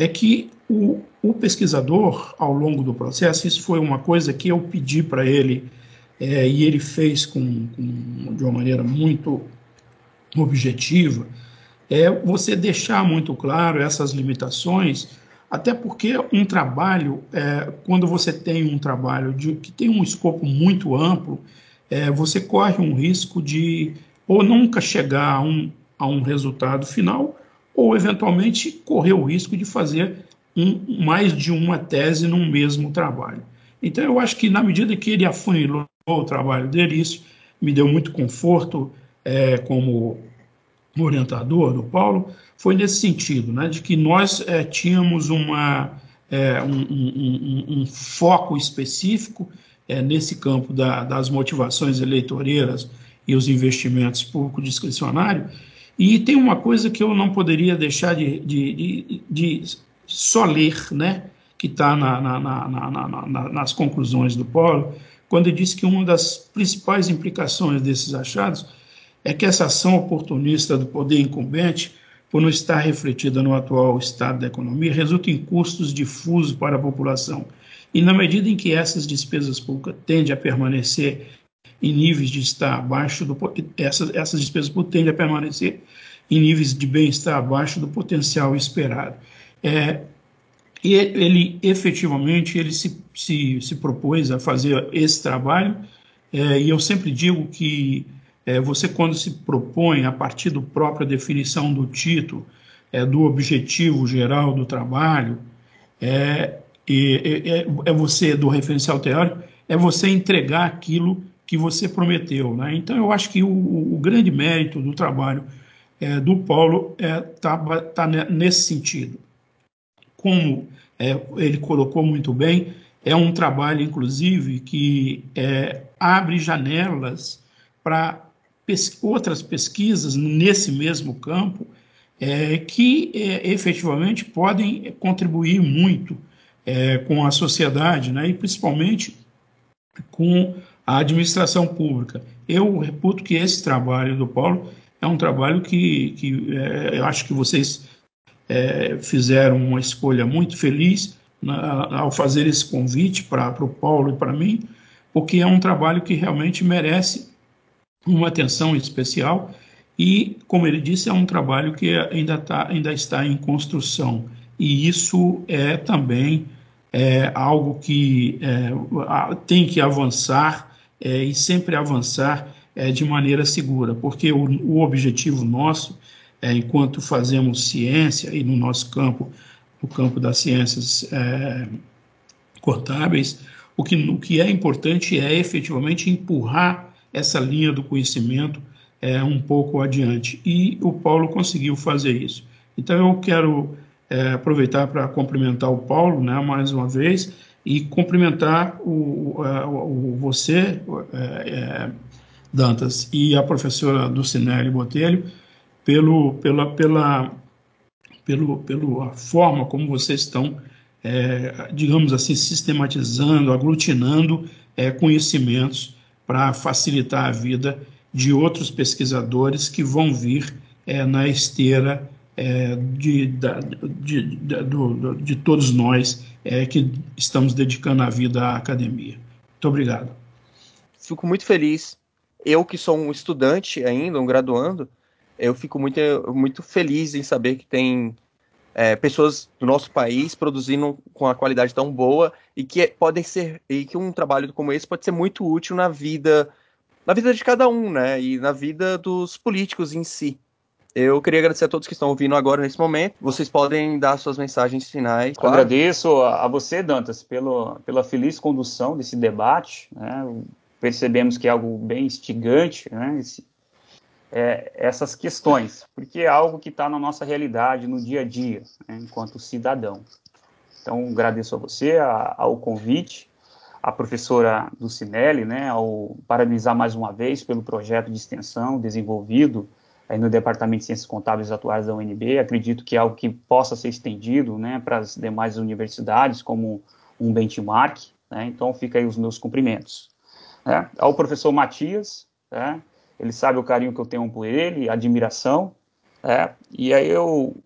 é que o, o, pesquisador, ao longo do processo, isso foi uma coisa que eu pedi para ele, é, e ele fez com, com, de uma maneira muito objetiva, é você deixar muito claro essas limitações, até porque um trabalho, é, quando você tem um trabalho de, que tem um escopo muito amplo, é, você corre um risco de ou nunca chegar a um, a um resultado final, ou eventualmente correr o risco de fazer um, mais de uma tese num mesmo trabalho. Então, eu acho que na medida que ele afunilou o trabalho dele, isso me deu muito conforto é, como orientador do Paulo, foi nesse sentido, né, de que nós é, tínhamos uma, é, um, um, um, foco específico é, nesse campo da, das motivações eleitoreiras e os investimentos público discricionário, e tem uma coisa que eu não poderia deixar de, de, de, de só ler, né, que está na, na, na, nas conclusões do Polo, quando ele diz que uma das principais implicações desses achados é que essa ação oportunista do poder incumbente, por não estar refletida no atual estado da economia, resulta em custos difusos para a população. E na medida em que essas despesas públicas tendem a permanecer em níveis de estar abaixo do essas, essas despesas tendem a permanecer em níveis de bem-estar abaixo do potencial esperado. É, E ele efetivamente ele se, se, se propôs a fazer esse trabalho, é, e eu sempre digo que é, você, quando se propõe, a partir da própria definição do título, é, do objetivo geral do trabalho, é, é, é, você, do referencial teórico, é você entregar aquilo que você prometeu. Né? Então, eu acho que o, o grande mérito do trabalho é, do Paulo está é, tá nesse sentido. Como é, ele colocou muito bem, é um trabalho, inclusive, que é, abre janelas para pes outras pesquisas nesse mesmo campo é, que é, efetivamente podem contribuir muito é, com a sociedade, né, e principalmente com a administração pública. Eu reputo que esse trabalho do Paulo é um trabalho que, que é, eu acho que vocês é, fizeram uma escolha muito feliz na, ao fazer esse convite para o Paulo e para mim, porque é um trabalho que realmente merece uma atenção especial e, como ele disse, é um trabalho que ainda, tá, ainda está em construção. E isso é também é, algo que é, tem que avançar é, e sempre avançar é, de maneira segura, porque o, o objetivo nosso, é, enquanto fazemos ciência e no nosso campo, no campo das ciências é, contábeis, o que, o que é importante é efetivamente empurrar essa linha do conhecimento é, um pouco adiante. E o Paulo conseguiu fazer isso. Então eu quero é, aproveitar para cumprimentar o Paulo, né, mais uma vez, e cumprimentar o, o, o você, é, é, Dantas, e a professora Dulcinelli Botelho, pelo, pela, pela, pelo, pela forma como vocês estão, é, digamos assim, sistematizando, aglutinando é, conhecimentos para facilitar a vida de outros pesquisadores que vão vir é, na esteira é, de, da, de, de, do, de, todos nós é, que estamos dedicando a vida à academia. Muito obrigado. Fico muito feliz. Eu que sou um estudante ainda, um graduando, eu fico muito, muito feliz em saber que tem é, pessoas do nosso país produzindo com a qualidade tão boa e que podem ser e que um trabalho como esse pode ser muito útil na vida na vida de cada um, né? E na vida dos políticos em si. Eu queria agradecer a todos que estão ouvindo agora nesse momento. Vocês podem dar suas mensagens finais. Claro. Agradeço a você, Dantas, pelo, pela feliz condução desse debate. Né? Percebemos que é algo bem instigante, né? Esse, é, essas questões, porque é algo que está na nossa realidade, no dia a dia, né? enquanto cidadão. Então, agradeço a você, a, ao convite a professora Lucinelli, né, ao parabenizar mais uma vez pelo projeto de extensão desenvolvido no Departamento de Ciências Contábeis Atuais da UNB. Acredito que é algo que possa ser estendido né, para as demais universidades como um benchmark. Né, então, fica aí os meus cumprimentos. Né. Ao professor Matias, né, ele sabe o carinho que eu tenho por ele, admiração. Né, e aí eu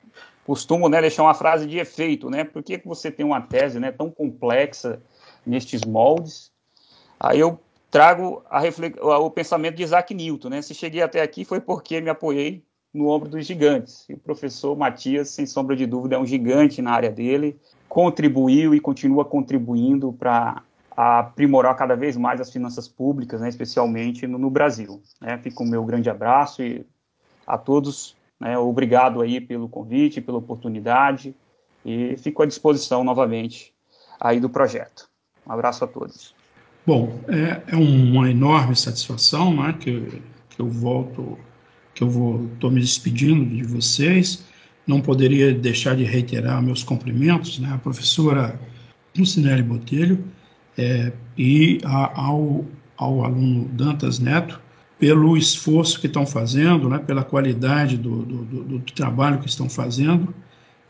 costumo né, deixar uma frase de efeito, né? Por que, que você tem uma tese né, tão complexa nestes moldes. Aí eu trago o pensamento de Isaac Newton, né? Se cheguei até aqui foi porque me apoiei no ombro dos gigantes. E o professor Matias, sem sombra de dúvida, é um gigante na área dele, contribuiu e continua contribuindo para aprimorar cada vez mais as finanças públicas, né, especialmente no, no Brasil. Né? O meu grande abraço e a todos, né, obrigado aí pelo convite, pela oportunidade e fico à disposição novamente aí do projeto. Um abraço a todos. Bom, é, é uma enorme satisfação né, que, que eu volto, que eu vou, estou me despedindo de vocês. Não poderia deixar de reiterar meus cumprimentos né, à professora Lucinelli Botelho é, e a, ao, ao aluno Dantas Neto pelo esforço que estão fazendo, né, pela qualidade do, do, do, do trabalho que estão fazendo,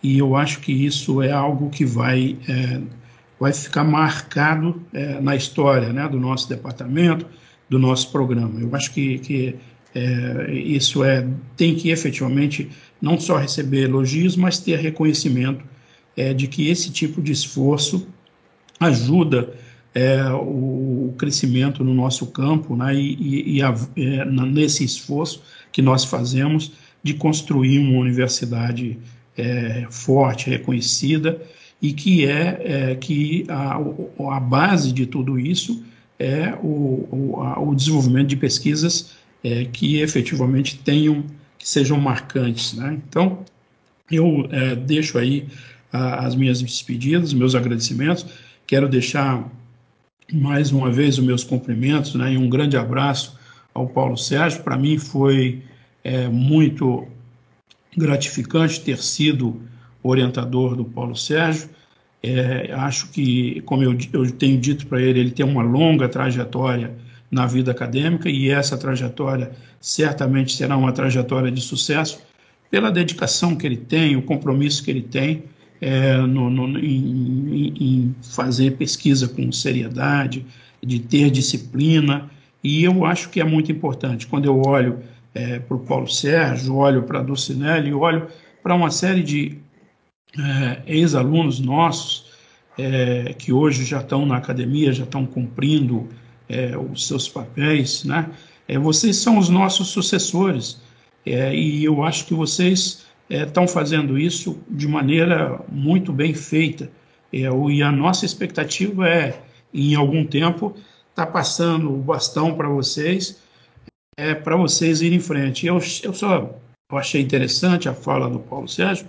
e eu acho que isso é algo que vai é, vai ficar marcado é, na história né, do nosso departamento, do nosso programa. Eu acho que, que é, isso é, tem que efetivamente não só receber elogios, mas ter reconhecimento é, de que esse tipo de esforço ajuda é, o, o, crescimento no nosso campo né, e, e, a, é, nesse esforço que nós fazemos de construir uma universidade é, forte, reconhecida e que é, é que a, a, base de tudo isso é o, o, a, o desenvolvimento de pesquisas é, que efetivamente tenham, que sejam marcantes. Né? Então, eu é, deixo aí a, as minhas despedidas, meus agradecimentos, quero deixar mais uma vez os meus cumprimentos né, e um grande abraço ao Paulo Sérgio. Para mim foi é, muito gratificante ter sido orientador do Paulo Sérgio. É, acho que, como eu, eu tenho dito para ele, ele tem uma longa trajetória na vida acadêmica e essa trajetória certamente será uma trajetória de sucesso pela dedicação que ele tem, o compromisso que ele tem é, no, no, em, em, fazer pesquisa com seriedade, de ter disciplina, e eu acho que é muito importante. Quando eu olho é, para o Paulo Sérgio, olho para a Dulcinelli, olho para uma série de é, ex-alunos nossos é, que hoje já estão na academia, já estão cumprindo é, os seus papéis, né? É, vocês são os nossos sucessores e eu acho que vocês estão fazendo isso de maneira muito bem feita. e a nossa expectativa é, em algum tempo, estar tá passando o bastão para vocês, é, para vocês irem em frente. Eu, eu só eu achei interessante a fala do Paulo Sérgio,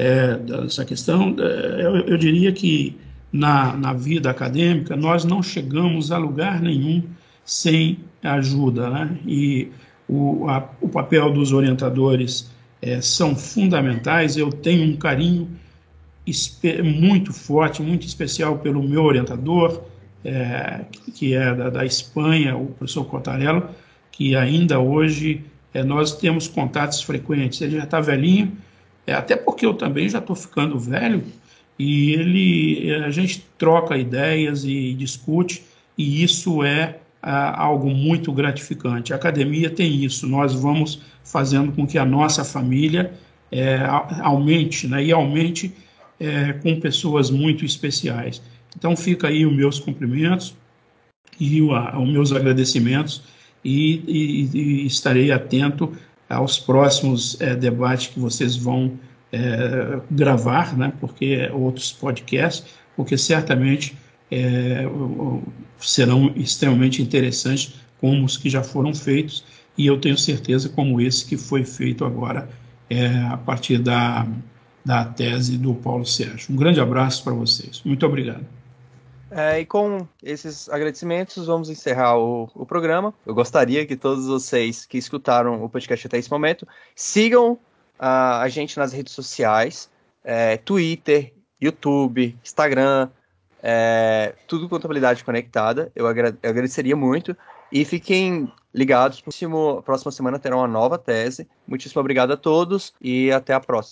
é, dessa questão. É, eu, eu, diria que na, na vida acadêmica nós não chegamos a lugar nenhum sem ajuda, né? E o, a, o papel dos orientadores é, são fundamentais. Eu tenho um carinho muito forte, muito especial pelo meu orientador, é, que é da, da, Espanha, o professor Cotarello, que ainda hoje é, nós temos contatos frequentes. Ele já está velhinho, é, até porque eu também já estou ficando velho, e ele, a gente troca ideias e discute, e isso é algo muito gratificante. A academia tem isso, nós vamos fazendo com que a nossa família é, aumente, né, e aumente é, com pessoas muito especiais. Então fica aí os meus cumprimentos e os meus agradecimentos e, e, e, estarei atento aos próximos é, debates que vocês vão é, gravar, né, porque outros podcasts, porque certamente é, serão extremamente interessantes como os que já foram feitos e eu tenho certeza como esse que foi feito agora é, a partir da, da tese do Paulo Sérgio. Um grande abraço para vocês. Muito obrigado. É, e com esses agradecimentos, vamos encerrar o, o, programa. Eu gostaria que todos vocês que escutaram o podcast até esse momento sigam uh, a gente nas redes sociais: é, Twitter, YouTube, Instagram, é, tudo contabilidade conectada. Eu, agra eu, agradeceria muito. E fiquem ligados, próximo, próxima semana terá uma nova tese. Muitíssimo obrigado a todos e até a próxima.